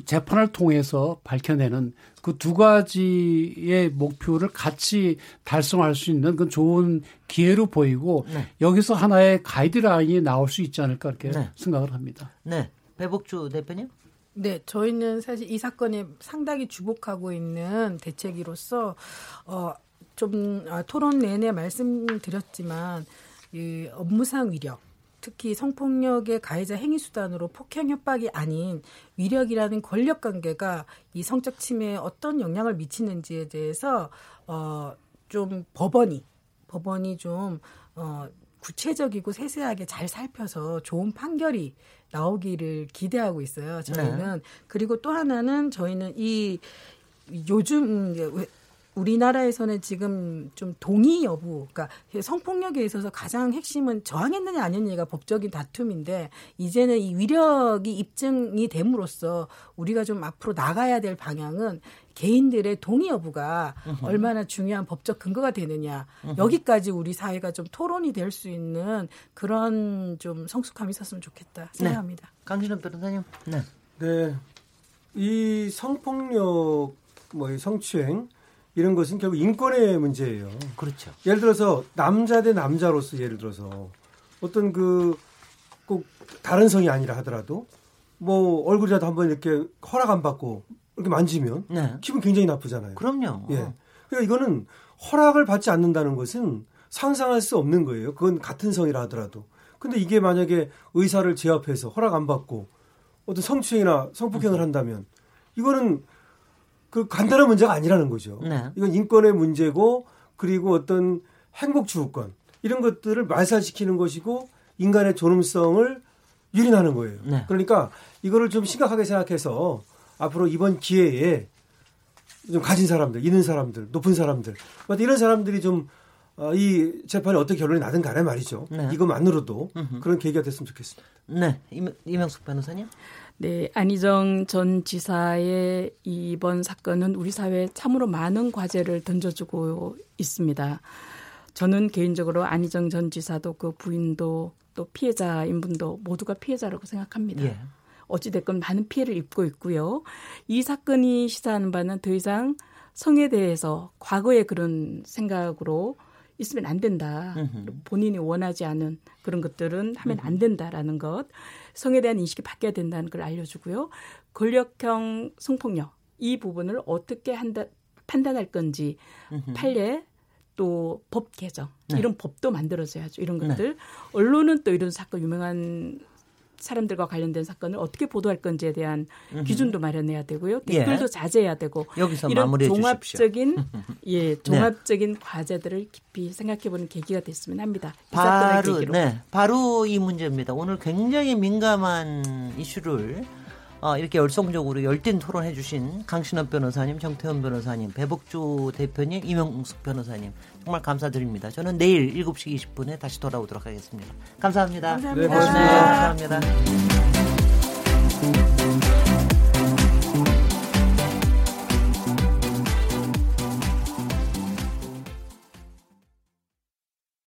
재판을 통해서 밝혀내는 그 두 가지의 목표를 같이 달성할 수 있는 그 좋은 기회로 보이고 네. 여기서 하나의 가이드라인이 나올 수 있지 않을까 이렇게 네. 생각을 합니다. 네. 배복주 대표님? 네, 저희는 사실 이 사건에 상당히 주목하고 있는 대책이로서 어, 좀 아, 토론 내내 말씀드렸지만 이 업무상 위력 특히 성폭력의 가해자 행위 수단으로 폭행 협박이 아닌 위력이라는 권력 관계가 이 성적 침해에 어떤 영향을 미치는지에 대해서 어 좀 법원이 법원이 좀어 구체적이고 세세하게 잘 살펴서 좋은 판결이 나오기를 기대하고 있어요. 저희는 네. 그리고 또 하나는 저희는 이 요즘 우리나라에서는 지금 좀 동의 여부, 그러니까 성폭력에 있어서 가장 핵심은 저항했느냐 아니느냐가 법적인 다툼인데 이제는 이 위력이 입증이 됨으로써 우리가 좀 앞으로 나가야 될 방향은 개인들의 동의 여부가 으흠. 얼마나 중요한 법적 근거가 되느냐 으흠. 여기까지 우리 사회가 좀 토론이 될 수 있는 그런 좀 성숙함이 있었으면 좋겠다 생각합니다. 네. 강진원 변호사님. 네. 네. 이 성폭력 뭐 성추행 이런 것은 결국 인권의 문제예요. 그렇죠. 예를 들어서 남자 대 남자로서 예를 들어서 어떤 그 꼭 다른 성이 아니라 하더라도 뭐 얼굴이라도 한번 이렇게 허락 안 받고 이렇게 만지면 네. 기분 굉장히 나쁘잖아요. 그럼요. 예. 그러니까 이거는 허락을 받지 않는다는 것은 상상할 수 없는 거예요. 그건 같은 성이라 하더라도. 근데 이게 만약에 의사를 제압해서 허락 안 받고 어떤 성추행이나 성폭행을 한다면 이거는 그 간단한 문제가 아니라는 거죠. 네. 이건 인권의 문제고 그리고 어떤 행복 추구권 이런 것들을 말살시키는 것이고 인간의 존엄성을 유린하는 거예요. 네. 그러니까 이거를 좀 심각하게 생각해서 앞으로 이번 기회에 좀 가진 사람들, 있는 사람들, 높은 사람들, 이런 사람들이 좀 이 어, 재판이 어떻게 결론이 나든 간에 말이죠. 네. 이것만으로도 그런 계기가 됐으면 좋겠습니다. 네, 이명숙 변호사님. 네, 안희정 전 지사의 이번 사건은 우리 사회에 참으로 많은 과제를 던져주고 있습니다. 저는 개인적으로 안희정 전 지사도 그 부인도 또 피해자인 분도 모두가 피해자라고 생각합니다. 예. 어찌됐건 많은 피해를 입고 있고요. 이 사건이 시사하는 바는 더 이상 성에 대해서 과거의 그런 생각으로 있으면 안 된다. 본인이 원하지 않은 그런 것들은 하면 안 된다라는 것. 성에 대한 인식이 바뀌어야 된다는 걸 알려주고요. 권력형 성폭력 이 부분을 어떻게 한다 판단할 건지 판례 또 법 개정 네. 이런 법도 만들어져야죠. 이런 네. 것들 네. 언론은 또 이런 사건 유명한 사람들과 관련된 사건을 어떻게 보도할 건지에 대한. 기준도 마련해야 되고요. 예. 댓글도 예. 자제해야 되고 여기서 이런 종합적인 예 네. 종합적인 네. 과제들을 깊이 생각해 보는 계기가 됐으면 합니다. 바로 네 바로 이 문제입니다. 오늘 굉장히 민감한 이슈를 어, 이렇게 열성적으로 열띤 토론해 주신 강신업 변호사님, 정태현 변호사님, 배복주 대표님, 이명숙 변호사님 정말 감사드립니다. 저는 내일 7시 20분에 다시 돌아오도록 하겠습니다. 감사합니다. 감사합니다. 네, 감사합니다. 네, 감사합니다.